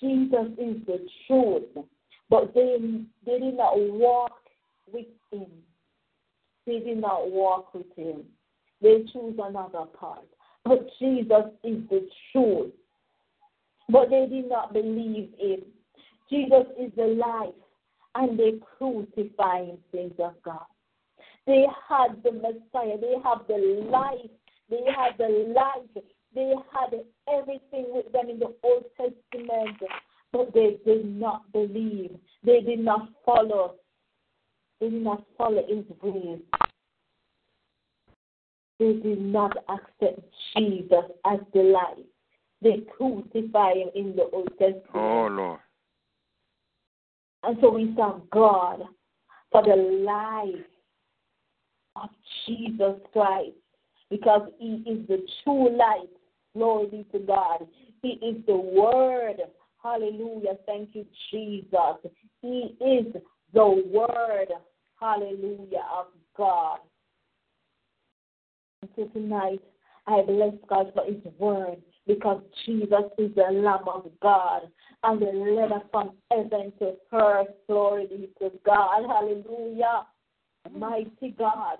Jesus is the truth. But they, they did not walk with him. They did not walk with him. They choose another path. But Jesus is the truth. But they did not believe him. Jesus is the life. And they crucify him, things of God. They had the Messiah. They have the life. They had the life. They had everything with them in the Old Testament. But they did not believe. They did not follow. They did not follow his ways. They did not accept Jesus as the life. They crucify him in the Old Testament. Oh, Lord. And so we thank God for the life of Jesus Christ because he is the true light. Glory be to God. He is the Word. Hallelujah. Thank you, Jesus. He is the Word. Hallelujah of God. And so tonight, I bless God for His Word because Jesus is the Lamb of God and the letter from heaven to earth. Glory be to God. Hallelujah. Mighty God.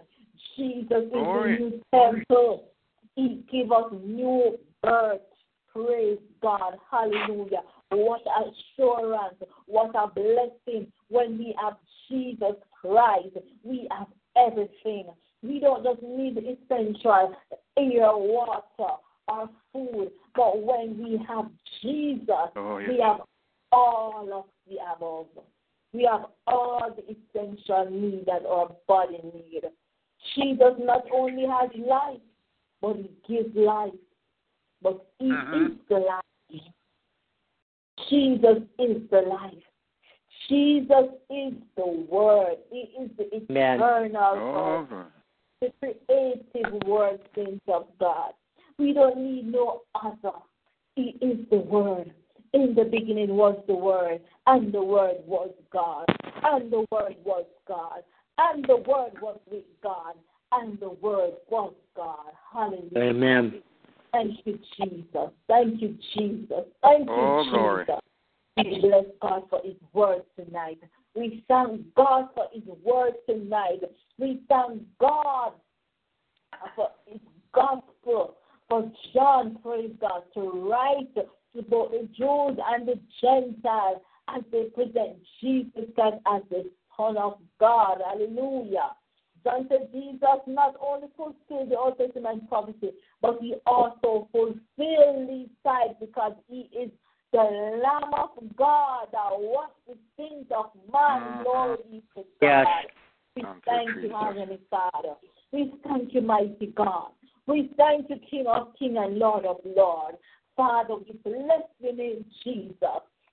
Jesus is Glory. the new temple. He give us new birth. Praise God. Hallelujah. What assurance, what a blessing when we have Jesus Christ. We have everything. We don't just need the essential air, water, or food, but when we have Jesus, Oh, yes. we have all of the above. We have all the essential need that our body need. Jesus not only has life, but he gives life. But he Mhm. is the life. Jesus is the life. Jesus is the Word. He is the eternal Oh, Word, the creative Word, saints of God. We don't need no other. He is the Word. In the beginning was the Word, and the Word was God, and the Word was God, and the Word was with God, and the Word was God. Hallelujah. Amen. Thank you, Jesus. Thank you, Jesus. Thank you, Oh, Jesus. glory. We bless God for His word tonight. We thank God for His word tonight. We thank God for His gospel. For John, praise God, to write to both the Jews and the Gentiles as they present Jesus Christ as the Son of God. Hallelujah. John said Jesus not only fulfilled the Old Testament prophecy, but he also fulfilled these sides because he is the Lamb of God that washed the sins of man. Mhm. Glory to Yes. God. We Thank you. Heavenly Father. We thank you, mighty God. We thank you, King of Kings and Lord of Lords. Father, we bless your name, Jesus.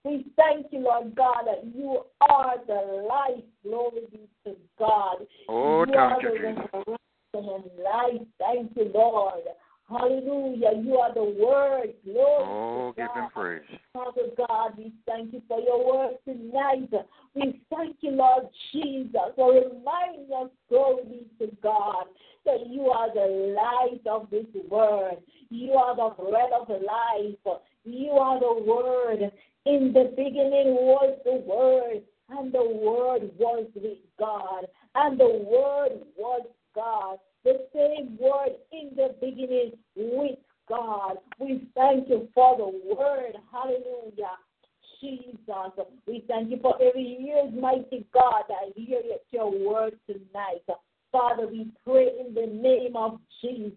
We thank you, Lord God, that you are the life. Glory be to God. Oh, you are the resurrection and life. Thank you, Lord. Hallelujah. You are the word. Glory Oh, give him praise. Father God, we thank you for your word tonight. We thank you, Lord Jesus, for reminding us, glory to God, that you are the light of this world. You are the bread of life. You are the word. In the beginning was the word, and the word was with God, and the word was God. The same word in the beginning with God. We thank you for the word. Hallelujah. Jesus. We thank you for every ears, mighty God, that hear your word tonight. Father, we pray in the name of Jesus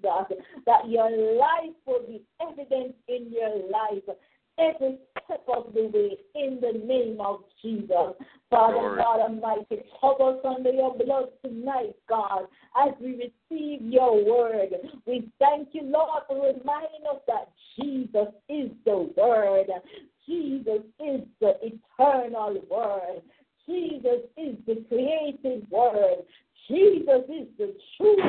that your life will be evident in your life. Every step of the way in the name of Jesus. Father Glory. God Almighty, cover us under your blood tonight, God, as we receive your word. We thank you, Lord, for reminding us that Jesus is the word. Jesus is the eternal word. Jesus is the creative word. Jesus is the truth.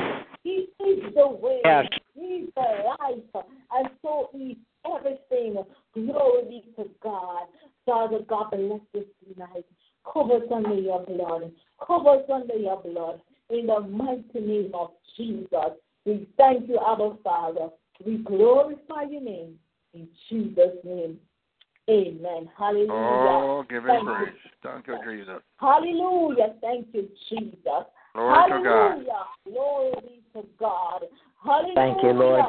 He is the way. Yes. He's the life. And so is everything. Glory be to God. Father God, bless us tonight. Cover us under your blood. Cover us under your blood. In the mighty name of Jesus. We thank you, Abba Father. We glorify your name. In Jesus' name. Amen. Hallelujah. Oh, give him Thank you. praise. Thank you, Jesus. Hallelujah. Thank you, Jesus. Glory to God. Glory be to God. Hallelujah. Thank you, Lord.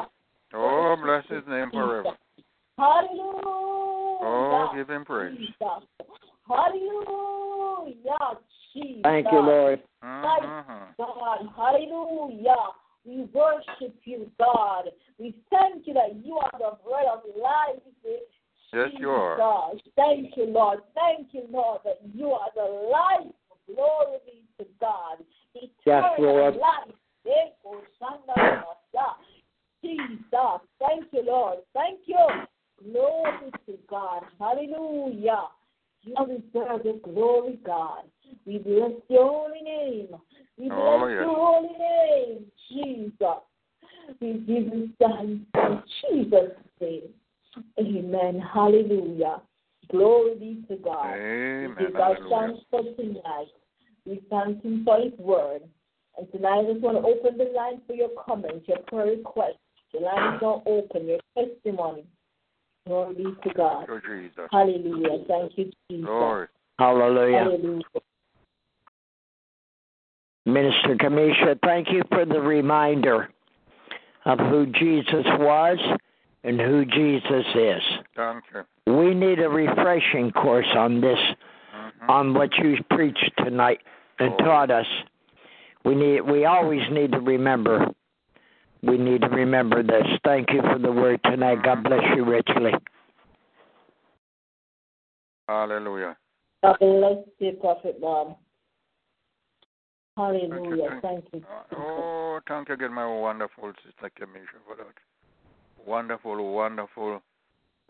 Oh, bless his name forever. Hallelujah. Oh, give him praise. Jesus. Hallelujah. Jesus. Thank you, Lord. Mhm. God. Hallelujah. We worship you, God. We thank you that you are the bread of life. Yes, you are. Thank you, Lord. Thank you, Lord, that you are the life. Glory be to God. Eternal Lord. life. Eko shanda masa. Jesus. Thank you, Lord. Thank you. Glory to God. Hallelujah. You oh. deserve the glory, God. We bless your holy name. We oh, bless Oh, yes. your holy name, Jesus. We give you thanks in Jesus' name. Amen. Hallelujah. Glory be to God. Amen. We give our thanks for tonight. We thank Him for His word. And tonight I just want to open the line for your comments, your prayer requests. The line is now open, your testimony. Glory be to God. Thank you, Jesus. Hallelujah. Thank you, Jesus. Glory. Hallelujah. Hallelujah. Minister Kamisha, thank you for the reminder of who Jesus was and who Jesus is. Thank you. We need a refreshing course on this, Mhm. on what you preached tonight and Oh. taught us. We need we always need to remember. We need to remember this. Thank you for the word tonight. God bless you richly. Hallelujah. God bless you, Prophet Bob. Hallelujah. Thank Thank you. Oh, thank you again, my wonderful sister Kamisha, for that wonderful, wonderful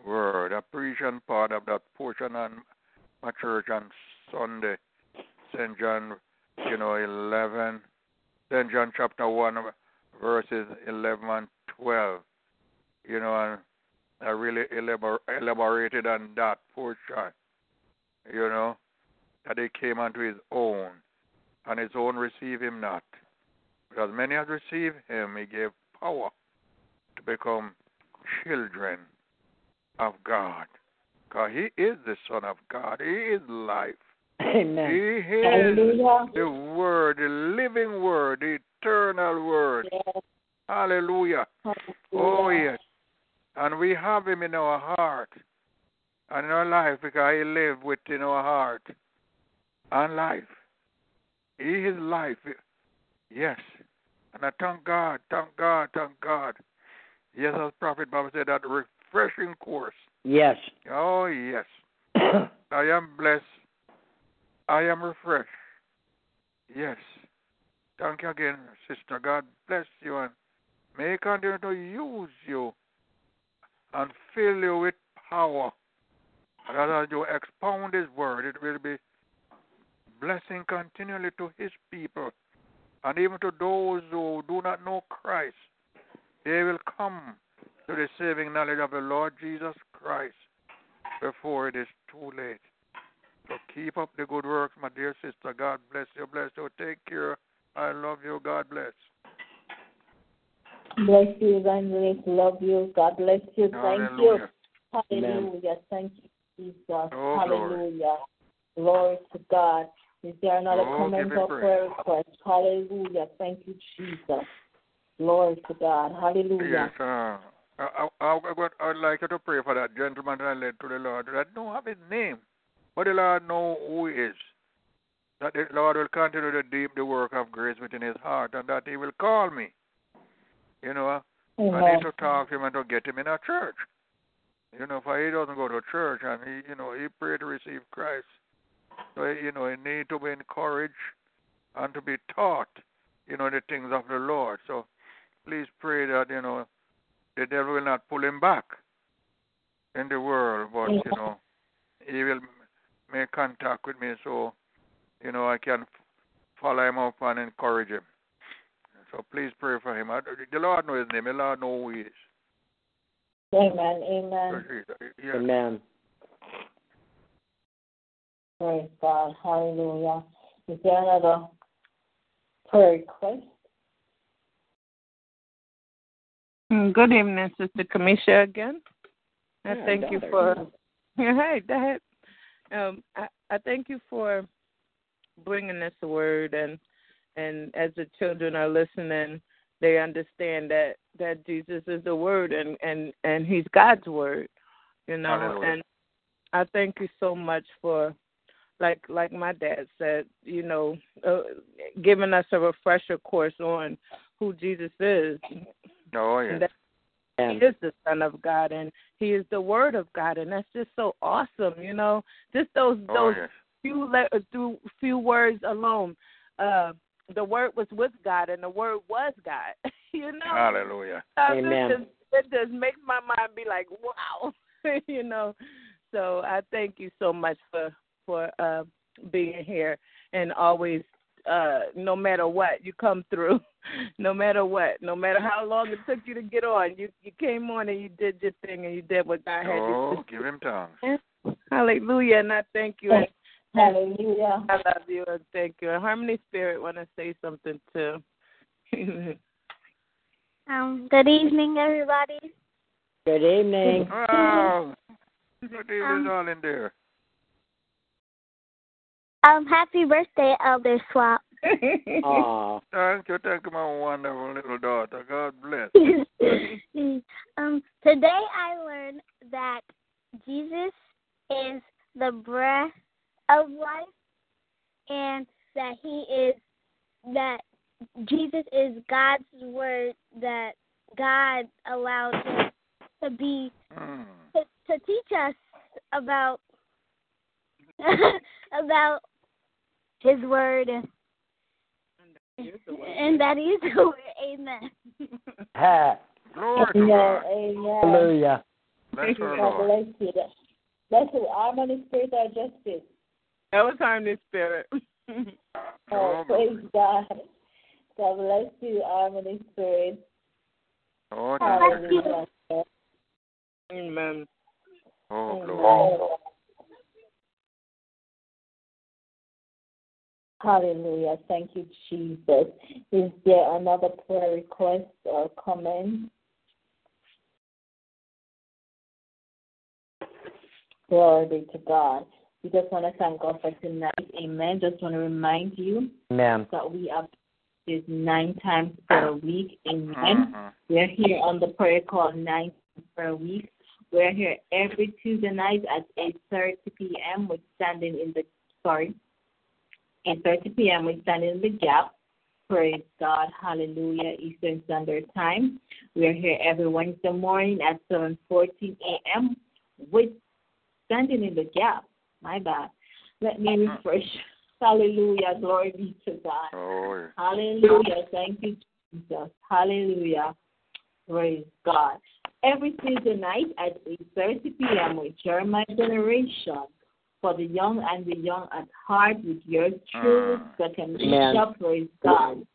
word. I preach part of that portion on my church on Sunday, St. John, you know, 11, St. John chapter 1, verses 11 and 12. You know, and I really elabor- elaborated on that portion, you know, that he came unto his own, and his own receive him not. Because many have received him, he gave power to become children of God. Because he is the Son of God. He is life. Amen. He is Hallelujah. the Word, the living Word, the eternal Word. Yes. Hallelujah. Oh, yes. And we have him in our heart and in our life because he lives within our heart and life. He is life. Yes. And I thank God, thank God, thank God. Yes, as Prophet Bob said, that refreshing course. Yes. Oh, yes. I am blessed. I am refreshed. Yes. Thank you again, sister. God bless you and may He continue to use you and fill you with power. And as you expound His word, it will be blessing continually to His people and even to those who do not know Christ. They will come to the saving knowledge of the Lord Jesus Christ before it is too late. So keep up the good work, my dear sister. God bless you. Bless you. Take care. I love you. God bless. Bless you, evangelist. Love you. God bless you. Thank you. Hallelujah. Hallelujah. Thank you, Jesus. Oh. Hallelujah. Glory to God. Is there another Oh, comment or prayer request? Hallelujah. Thank you, Jesus. Glory to God. Hallelujah. Yes, uh, I, I, I, would, I would like you to pray for that gentleman that I led to the Lord. I don't have his name, but the Lord know who he is. That the Lord will continue to deep the work of grace within his heart, and that he will call me. You know, I need to talk to him and to get him in a church. You know, for he doesn't go to church and he, you know, he prayed to receive Christ. So, you know, he need to be encouraged and to be taught, you know, the things of the Lord. So, please pray that, you know, the devil will not pull him back in the world, but, you know, he will make contact with me so, you know, I can follow him up and encourage him. So please pray for him. I, the Lord knows his name. The Lord knows who he is. Amen. Amen. Yes. Amen. Praise God. Hallelujah. Is there another prayer request? Mm, Good evening, Sister Kamisha again. I Yeah, thank you for yeah, hey, Dad. Um, I, I thank you for bringing this word and and as the children are listening, they understand that that Jesus is the word and and and He's God's word, you know. Hallelujah. And I thank you so much for like like my dad said, you know, uh, giving us a refresher course on who Jesus is. Oh. That And he is the Son of God and He is the Word of God, and that's just so awesome, you know. Just those Oh, those yes. few le- through few words alone. Uh, the Word was with God, and the Word was God. you know, Hallelujah. Uh, it Amen. just- It just makes my mind be like, wow, you know. So I thank you so much for for uh, being here and always, uh, no matter what, you come through. No matter what, no matter how long it took you to get on, you you came on and you did your thing and you did what God had Oh, you give him thanks. to. Hallelujah, and I thank you. And Hallelujah. I love you and thank you. And Harmony Spirit want to say something too. Um, good evening, everybody. Good evening. Wow. Good evening, Um, all in there. Um, happy birthday, Elder Swab. Aw. Thank you, thank you, my wonderful little daughter. God bless. um, today I learned that Jesus is the breath of life and that he is that Jesus is God's word that God allowed him to be Mm. to, to teach us about about his word and that he is the word. Amen. Ha. Glory to Amen. God. Amen. Hallelujah. Bless her, Lord. bless you. That- That's the harmony spirit or justice. That was harmony spirit. Oh, Oh, praise God. God bless you, harmony spirit. Oh, Hallelujah. Amen. oh, glory. Hallelujah. Thank you, Jesus. Is there another prayer request or comment? Glory be to God. We just want to thank God for tonight. Amen. Just want to remind you Amen. that we have is nine times per week. Amen. Mhm. We're here on the prayer call nine times per week. We're here every Tuesday night at 8.30 p.m. We're standing in the, sorry, 8.30 p.m. we stand in the gap. Praise God. Hallelujah. Eastern Standard Time. We're here every Wednesday morning at 7.14 a.m. with standing in the gap. My bad. Let me refresh. Hallelujah. Glory be to God. Oh. Hallelujah. Thank you, Jesus. Hallelujah. Praise God. Every Tuesday night at 8.30 p.m. with Jeremiah Generation for the young and the young at heart with your truly, Mm. second Amen. bishop. Praise God.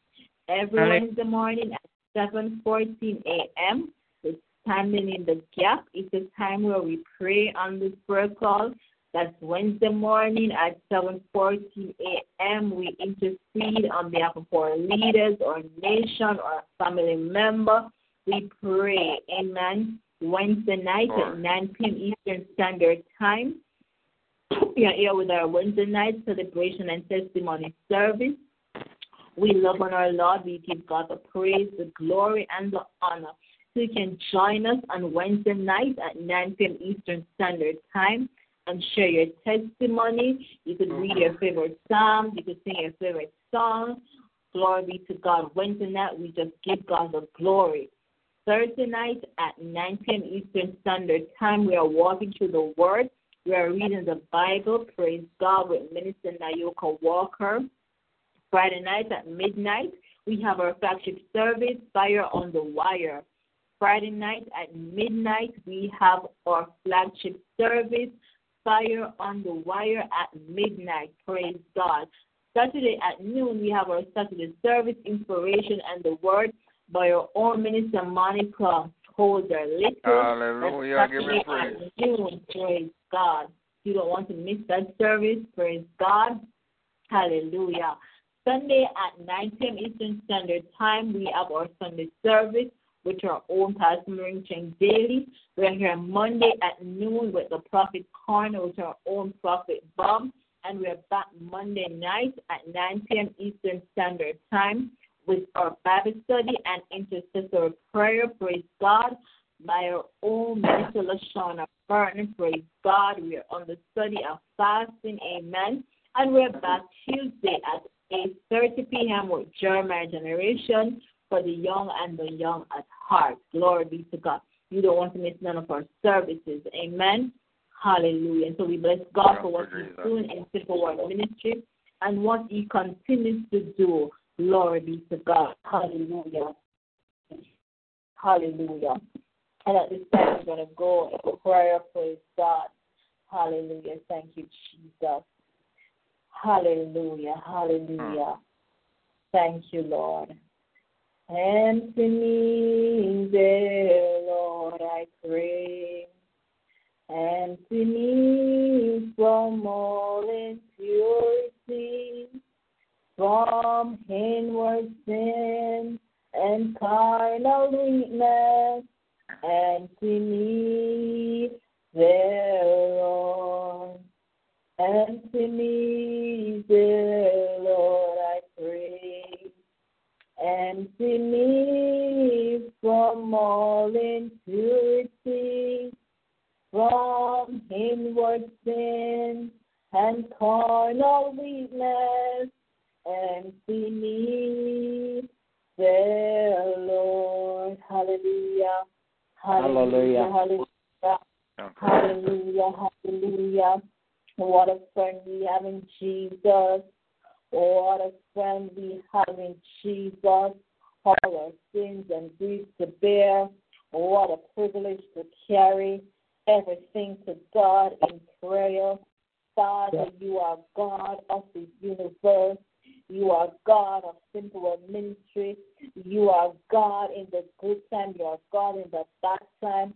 Every Amen. Wednesday morning at 7.14 a.m. with Standing in the Gap. It's a time where we pray on this prayer call. That's Wednesday morning at seven fourteen a.m. We intercede on behalf of our leaders, our nation, or family member. We pray, Amen. Wednesday night at 9 p.m. Eastern Standard Time. We are here with our Wednesday night celebration and testimony service. We love on our Lord. We give God the praise, the glory, and the honor. So you can join us on Wednesday night at 9 p.m. Eastern Standard Time and share your testimony. You could read your favorite psalm. You could sing your favorite song. Glory be to God. Wednesday night, we just give God the glory. Thursday night at 9 p.m. Eastern Standard Time, we are walking through the Word. We are reading the Bible. Praise God with Minister Nayoka Walker. Friday night at midnight, we have our flagship service, Fire on the Wire. Friday night at midnight, we have our flagship service, Fire on the Wire at midnight. Praise God. Saturday at noon, we have our Saturday service, Inspiration and the Word by our own minister, Monica Holder Little. Hallelujah. Give me praise. at noon. Praise God. You don't want to miss that service. Praise God. Hallelujah. Sunday at 9 p.m. Eastern Standard Time, we have our Sunday service with our own Pastor Maureen Cheng Daily. We're here Monday at noon with the Prophet Corner with our own Prophet Bob. And we're back Monday night at 9 p.m. Eastern Standard Time with our Bible study and intercessory prayer. Praise God. By our own Minister LaShawna Burton. Praise God. We're on the study of fasting. Amen. And we're back Tuesday at 8.30 p.m. with Jeremiah Generation for the young and the young at heart. Glory be to God. You don't want to miss none of our services. Amen. Hallelujah. And so we bless God for what He's doing in Simple Word Ministry and what He continues to do. Glory be to God. Hallelujah. Hallelujah. And at this time, we're going to go into prayer. Praise God. Hallelujah. Thank you, Jesus. Hallelujah. Hallelujah. Mm. Thank you, Lord. Answer me there, Lord, I pray. Answer me from all impurity, from inward sin and carnal weakness empty me thereon. Empty me there, Lord, I pray. Empty me from all impurity, from inward sin and carnal weakness. Empty me there, Lord. Hallelujah. Hallelujah. Hallelujah. Hallelujah. Hallelujah. What a friend we have in Jesus. What a friend we have in Jesus. All our sins and griefs to bear. What a privilege to carry everything to God in prayer. Father, you are God of the universe. You are God of simple ministry. You are God in the good time. You are God in the bad time.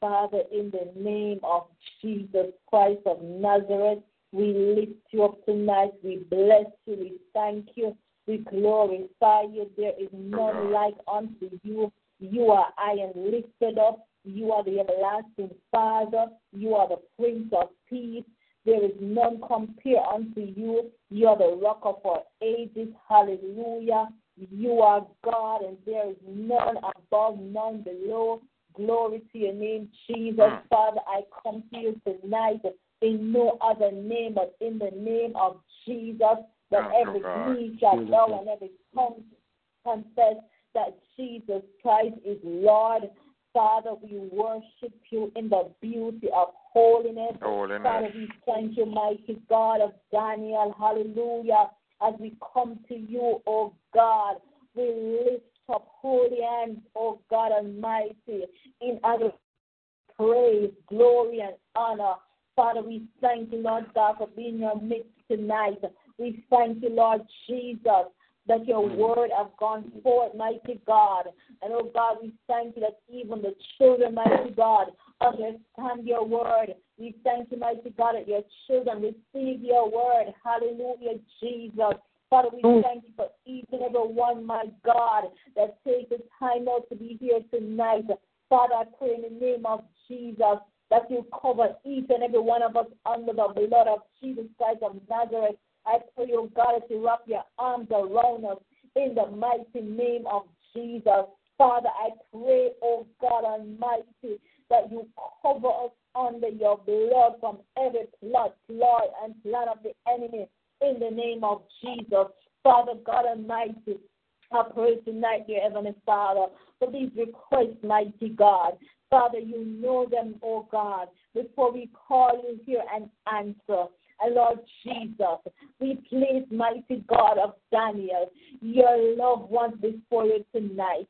Father, in the name of Jesus Christ of Nazareth, we lift you up tonight. We bless you. We thank you. We glorify you. There is none like unto you. You are high and lifted up. You are the everlasting Father. You are the Prince of Peace. There is none compare unto you. You are the rock of our ages. Hallelujah. You are God, and there is none above, none below. Glory to your name, Jesus. Father, I come to you tonight in no other name but in the name of Jesus. That every knee shall bow and every tongue confess that Jesus Christ is Lord. Father, we worship you in the beauty of holiness. Holiness. Father, we thank you, mighty God of Daniel. Hallelujah. As we come to you, oh God, we lift up holy hands, oh God Almighty, in other praise, glory, and honor. Father, we thank you, Lord God, for being in your midst tonight. We thank you, Lord Jesus, that your mm. word have gone forth, mighty God. And oh God, we thank you that even the children, mighty God, understand your word. We thank you, mighty God, that your children receive your word. Hallelujah, Jesus. Father, we mm. thank you for each and every one, my God, that takes the time out to be here tonight. Father, I pray in the name of Jesus that you cover each and every one of us under the blood of Jesus Christ of Nazareth. I pray, oh God, that you wrap your arms around us in the mighty name of Jesus. Father, I pray, oh God Almighty, that you cover us under your blood from every plot, ploy, and plan of the enemy in the name of Jesus. Father God Almighty, I pray tonight, dear Heavenly Father, for these requests, mighty God. Father, you know them, oh God, before we call you here and answer. And Lord Jesus, we place, mighty God of Daniel, your loved ones before you tonight.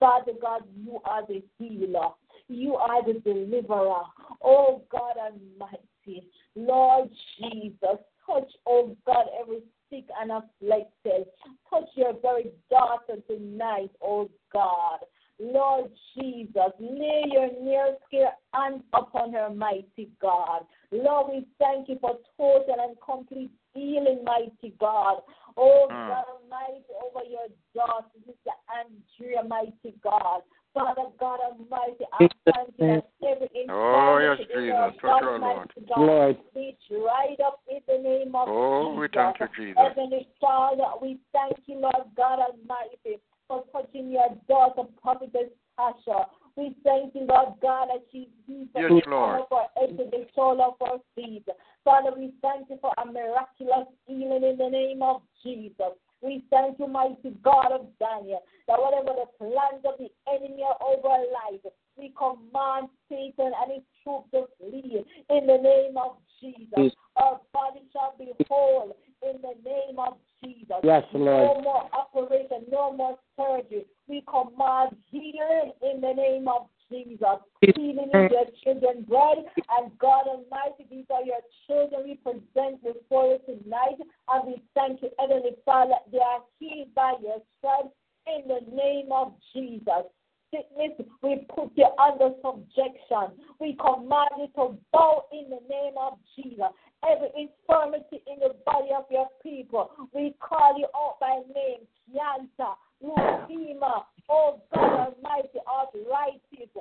Father God, you are the healer. You are the deliverer. Oh God Almighty. Lord Jesus, touch, oh God, every sick and afflicted. Touch your very daughter tonight, oh God. Lord Jesus, lay your near scare hands upon her, mighty God. Lord, we thank you for total and complete healing, mighty God. Oh mm. God Almighty, over your daughter, Sister Andrea, mighty God. Father God Almighty, I thank you that every Oh, yes, infirmity in Jesus. her Touch body, her, Lord. mighty God, Lord. be dried up in the name of Oh, Jesus. we thank you, Jesus. Heavenly Father, we thank you, Lord God Almighty, for touching your daughter, Prophetess Tasha. We thank you, Lord God, that she's healed from Yes, the Lord. her head the sole of her feet. Father, we thank you for a miraculous healing in the name of Jesus. We thank you, mighty God of Daniel, that whatever the plans of the enemy are over our life, we command Satan and his troops to flee in the name of Jesus. Our body shall be whole in the name of Jesus. Yes, No more operation, no more surgery. We command healing in the name of Jesus. Healing is your children's bread, and God Almighty, these are your children we present before you tonight, and we thank you, Heavenly Father, they are healed by your stripes in the name of Jesus. Sickness, we put you under subjection. We command you to bow in the name of Jesus. Every infirmity in the body of your people, we call you out by name. Cancer, leukemia, oh God Almighty, arthritis,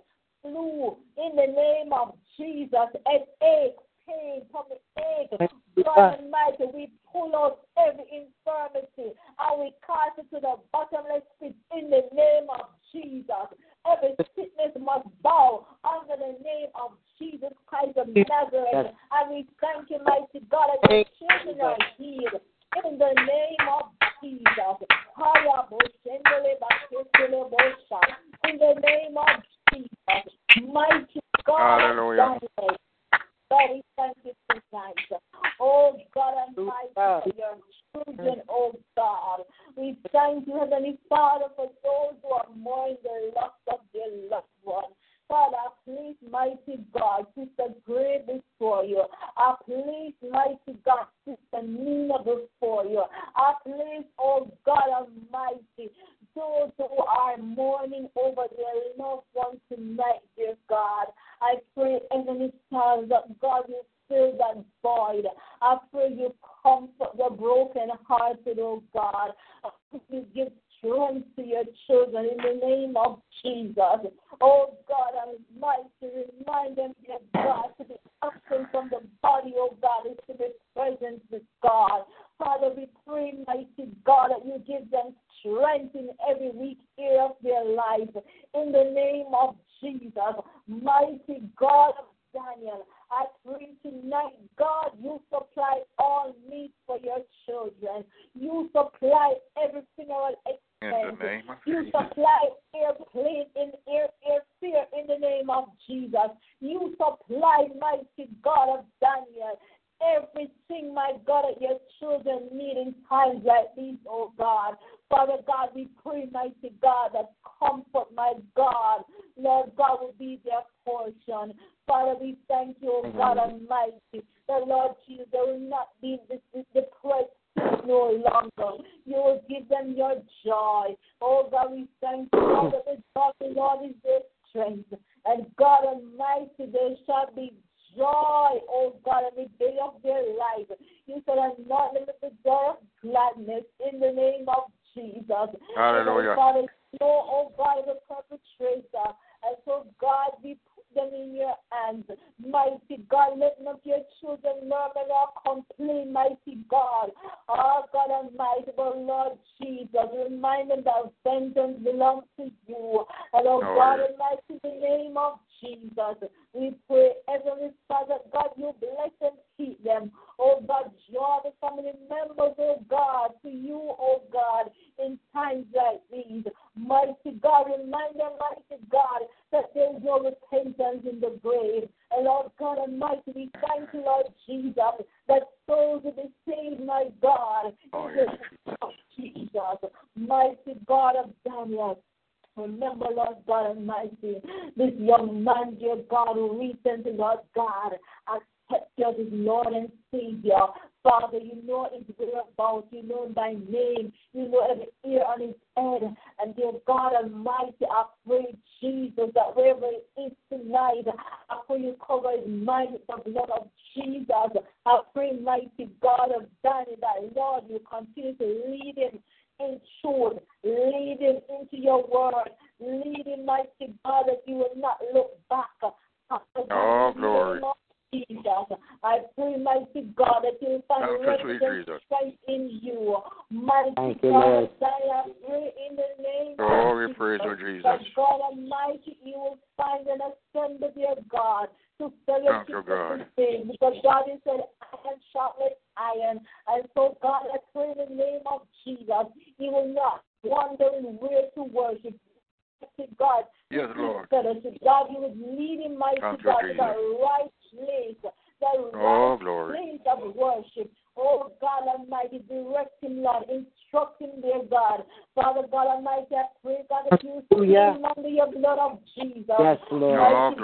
flu, in the name of Jesus, And headache, pain, tummy ache, God Almighty, we pull out every infirmity and we cast it to the bottomless pit in the name of Jesus. Every sickness must bow under the name of Jesus Christ of Nazareth. And we thank you, mighty God, that your children are healed in the name of Jesus. In the name of Jesus, mighty God, Hallelujah. We thank you tonight. Oh God Almighty, for your children, oh God. We thank you, Heavenly Father, for those who are mourning the loss of their loved one. Father, I please, mighty God, Sister Gray before you. I please, mighty God, Sister Nina before you. I please, oh God Almighty, those who are mourning over their loved one tonight, dear God. I pray, Heavenly Father, that God will fill that void. I pray you comfort the broken hearted, oh God. You give strength to your children in the name of Jesus. Oh God Almighty, remind them, dear God, to be absent from the body, oh God, is to be present with God. Father, we pray, mighty God, that you give them strength in every weak area of their life. In the name of Jesus, mighty God of Daniel, I pray tonight, God, you supply all needs for your children. You supply everything In the expense. You Jesus. supply airplane in air airfare in the name of Jesus. You supply, mighty God of Daniel, everything, my God, that your children need in times like these, oh God. Father God, we pray, mighty God, that comfort, my God, Lord God, will be their portion. Father, we thank you, oh God Almighty, that Lord Jesus, they will not be depressed no longer. You will give them your joy. Oh God, we thank you, Lord, that the joy of the Lord is their strength. And God Almighty, there shall be joy, oh God, every day of their life. You shall I'm not limit the joy of gladness in the name of Jesus. Hallelujah. And Father, know, oh God, the perpetrator. And so, God, we put them in your hands. Mighty God, let not your children murmur or complain, mighty God. Oh, God Almighty, but Lord Jesus, remind them that vengeance belongs to you. And oh, God. Almighty, in the name of Jesus, we pray, Heavenly Father, God, you bless and keep them. Oh, God, draw the family members, oh, God, to you, oh, God, in times like these. Mighty God, remind them, mighty God, that there is no repentance in the grave. And Lord God Almighty, we thank you, Lord Jesus, that souls will be saved, my God. Oh, in yes, the name of Jesus, mighty God of Daniel. Remember, Lord God Almighty, this young man, dear God, who recently, Lord God, accepted as Lord and Savior. Father, you know his whereabouts, you know by name, you know every ear on his head. And dear God Almighty, I pray, Jesus, that wherever he is tonight, I pray you cover his mind with the blood of Jesus. I pray, mighty God of Daniel, that Lord, you continue to lead him in truth. Lead him into your word. Lead him, mighty God, that you will not look back. Oh, glory. Jesus. I pray, mighty God, that you will find Thank you, and strength in you. Mighty Thank you, God, Lord. I pray in the name Oh, of we Jesus. praise you, Jesus. That God Almighty, you will find an assembly, dear God, to fellowship Thank you, with God. the saints. Because God has said, iron sharpens iron. And so, God, I pray in the name of Jesus, you will not wondering where to worship. Mighty God, Yes, to Lord. God, you would lead him, mighty Thank God, to the right place, the Oh, right glory. place of worship. Oh, God Almighty, direct him, Lord. Instruct him, dear God. Father God Almighty, I pray, God, that you seal Hallelujah. him under your blood of Jesus. Yes, Lord. Oh, Mighty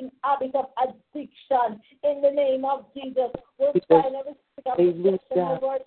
everlasting habit of addiction in the name of Jesus. We'll find every spirit of addiction, Lord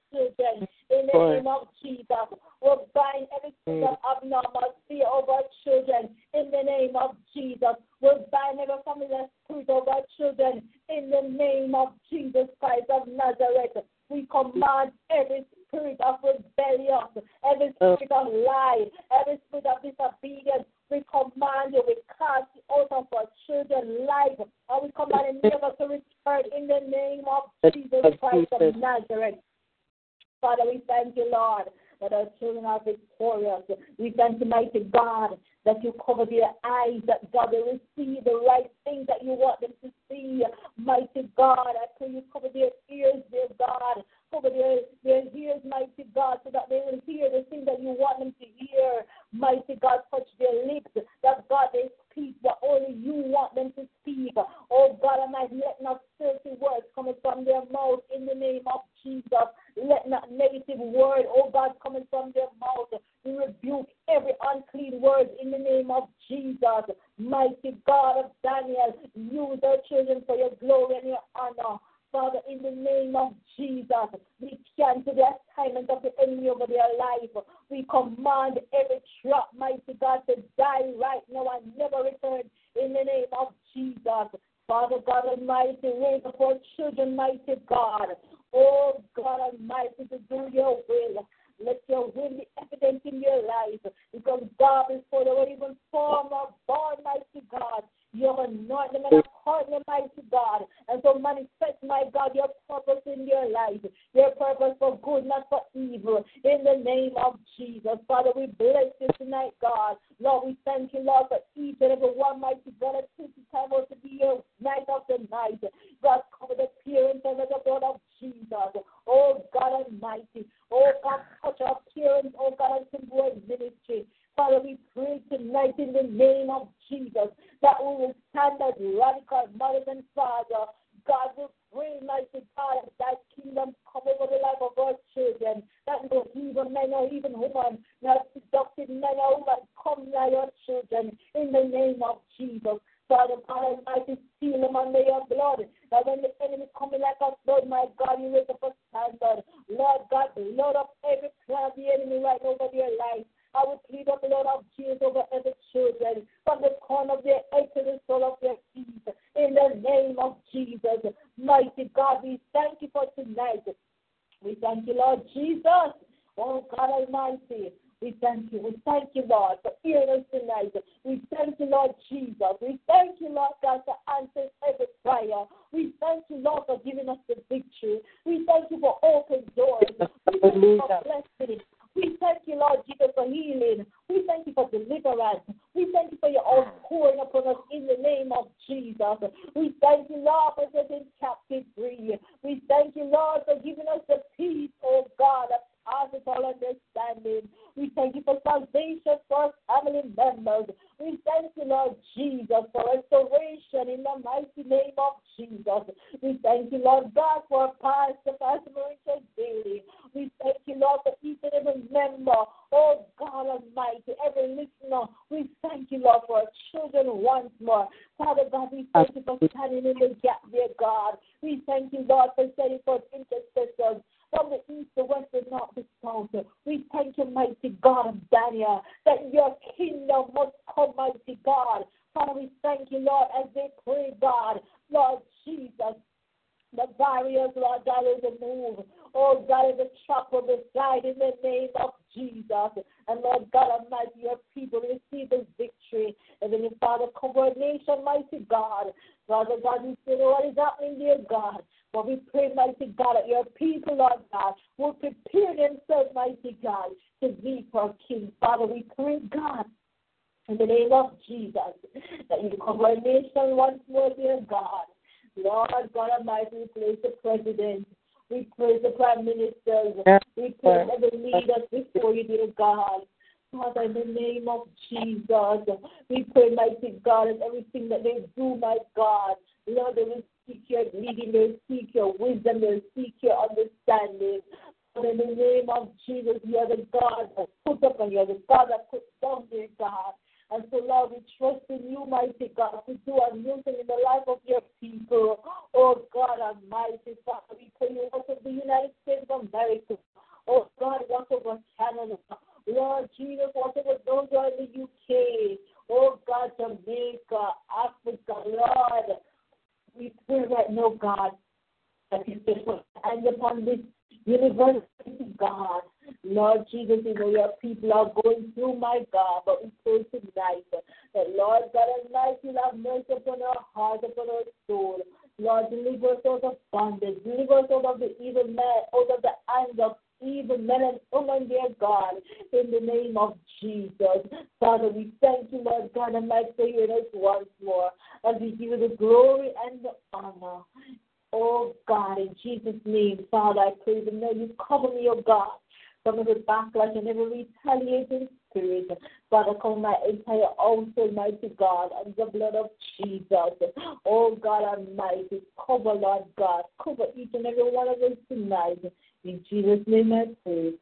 cover, Lord God, cover each and every one of us tonight. In Jesus' name I pray.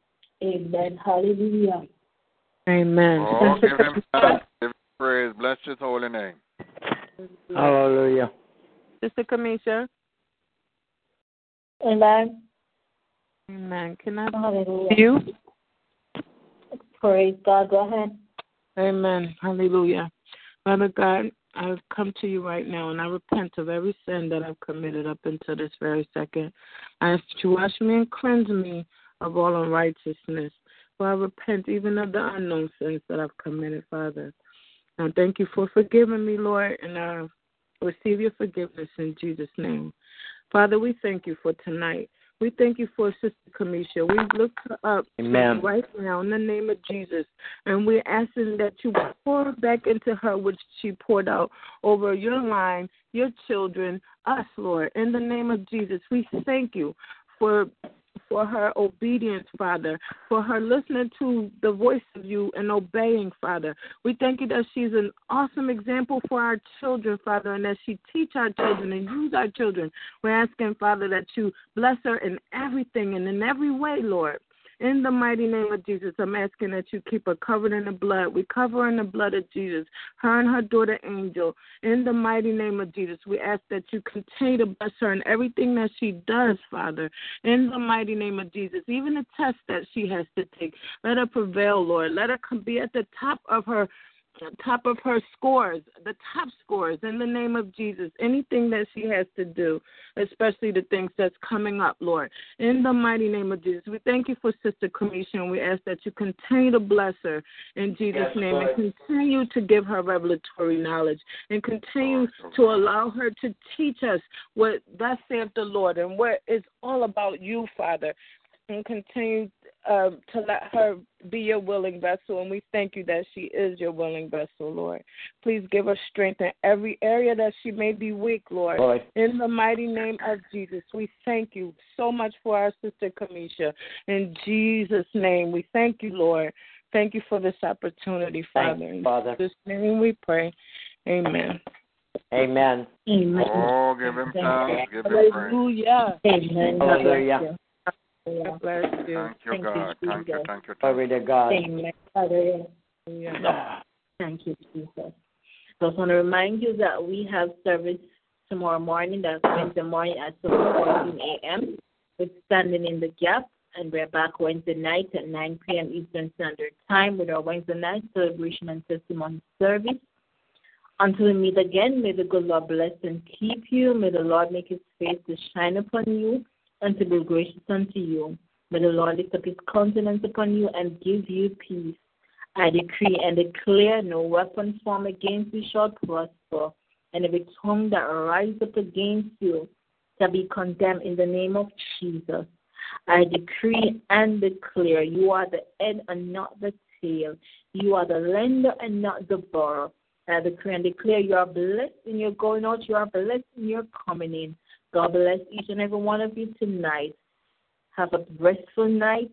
Amen. Hallelujah. Amen. Oh, give him thanks. Give him praise. Bless his holy name. Hallelujah. Sister Kamisha. Amen. Amen. Can I Hallelujah. you? Praise God. Go ahead. Amen. Hallelujah. Father God, I come to you right now and I repent of every sin that I've committed up until this very second. I ask you wash me and cleanse me of all unrighteousness. For I repent even of the unknown sins that I've committed, Father. And thank you for forgiving me, Lord, and I receive your forgiveness in Jesus' name. Father, we thank you for tonight. We thank you for Sister Kamisha. We look her up Amen. right now in the name of Jesus. And we're asking that you pour back into her which she poured out over your line, your children, us, Lord. In the name of Jesus, we thank you for for her obedience, Father, for her listening to the voice of you and obeying, Father. We thank you that she's an awesome example for our children, Father, and that she teach our children and use our children. We're asking, Father, that you bless her in everything and in every way, Lord. In the mighty name of Jesus, I'm asking that you keep her covered in the blood. We cover in the blood of Jesus, her and her daughter Angel. In the mighty name of Jesus, we ask that you continue to bless her in everything that she does, Father. In the mighty name of Jesus, even the test that she has to take, let her prevail, Lord. Let her be at the top of her top of her scores, the top scores in the name of Jesus. Anything that she has to do, especially the things that's coming up, Lord. In the mighty name of Jesus. We thank you for Sister and we ask that you continue to bless her in Jesus' Yes, name Lord. and continue to give her revelatory knowledge and continue to allow her to teach us what thus saith the Lord and what is all about you, Father. And continue uh, to let her be your willing vessel, and we thank you that she is your willing vessel, Lord. Please give her strength in every area that she may be weak, Lord. Lord. In the mighty name of Jesus, we thank you so much for our sister Kamisha. In Jesus' name, we thank you, Lord. Thank you for this opportunity, Thank Father. In this name we pray. Amen. Amen. Amen. Oh, give him thanks. Give him praise. Hallelujah. Amen. Hallelujah. God bless you. Thank you, you, God. Thank you, Jesus. thank you, thank Glory you. to God. Amen. Hallelujah. Hallelujah. Thank you, Jesus. Just want to remind you that we have service tomorrow morning. That's Wednesday morning at 7:14 a.m. We're Standing in the Gap, and we're back Wednesday night at 9 p.m. Eastern Standard Time with our Wednesday night celebration and testimony service. Until we meet again, may the good Lord bless and keep you. May the Lord make his face to shine upon you and to be gracious unto you. May the Lord lift up his countenance upon you and give you peace. I decree and declare no weapon formed against you shall prosper, and every tongue that rises up against you shall be condemned in the name of Jesus. I decree and declare you are the head and not the tail. You are the lender and not the borrower. I decree and declare you are blessed in your going out, you are blessed in your coming in. God bless each and every one of you tonight. Have a restful night.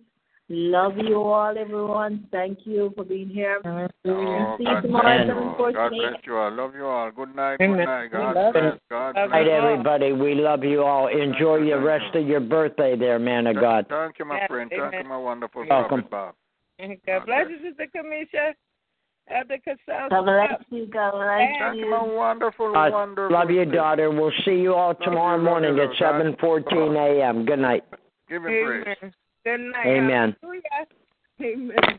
Love you all, everyone. Thank you for being here. Oh, See you oh, God tomorrow bless you. God bless you all. Love you all. Good night. Good night. God love bless. God bless. Right, everybody. We love you all. Enjoy the rest of your birthday there, man of God. Thank you, my Yes, friend. Thank you, my wonderful Welcome. prophet Bob. God bless you, Sister Kamisha. Elder bless you. God bless Thank you, you. my wonderful, wonderful. love you, daughter. We'll see you all tomorrow you, morning at love you. 7:14 a.m. Good night. Give him praise. Good night. Amen. Hallelujah. Amen.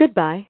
Goodbye.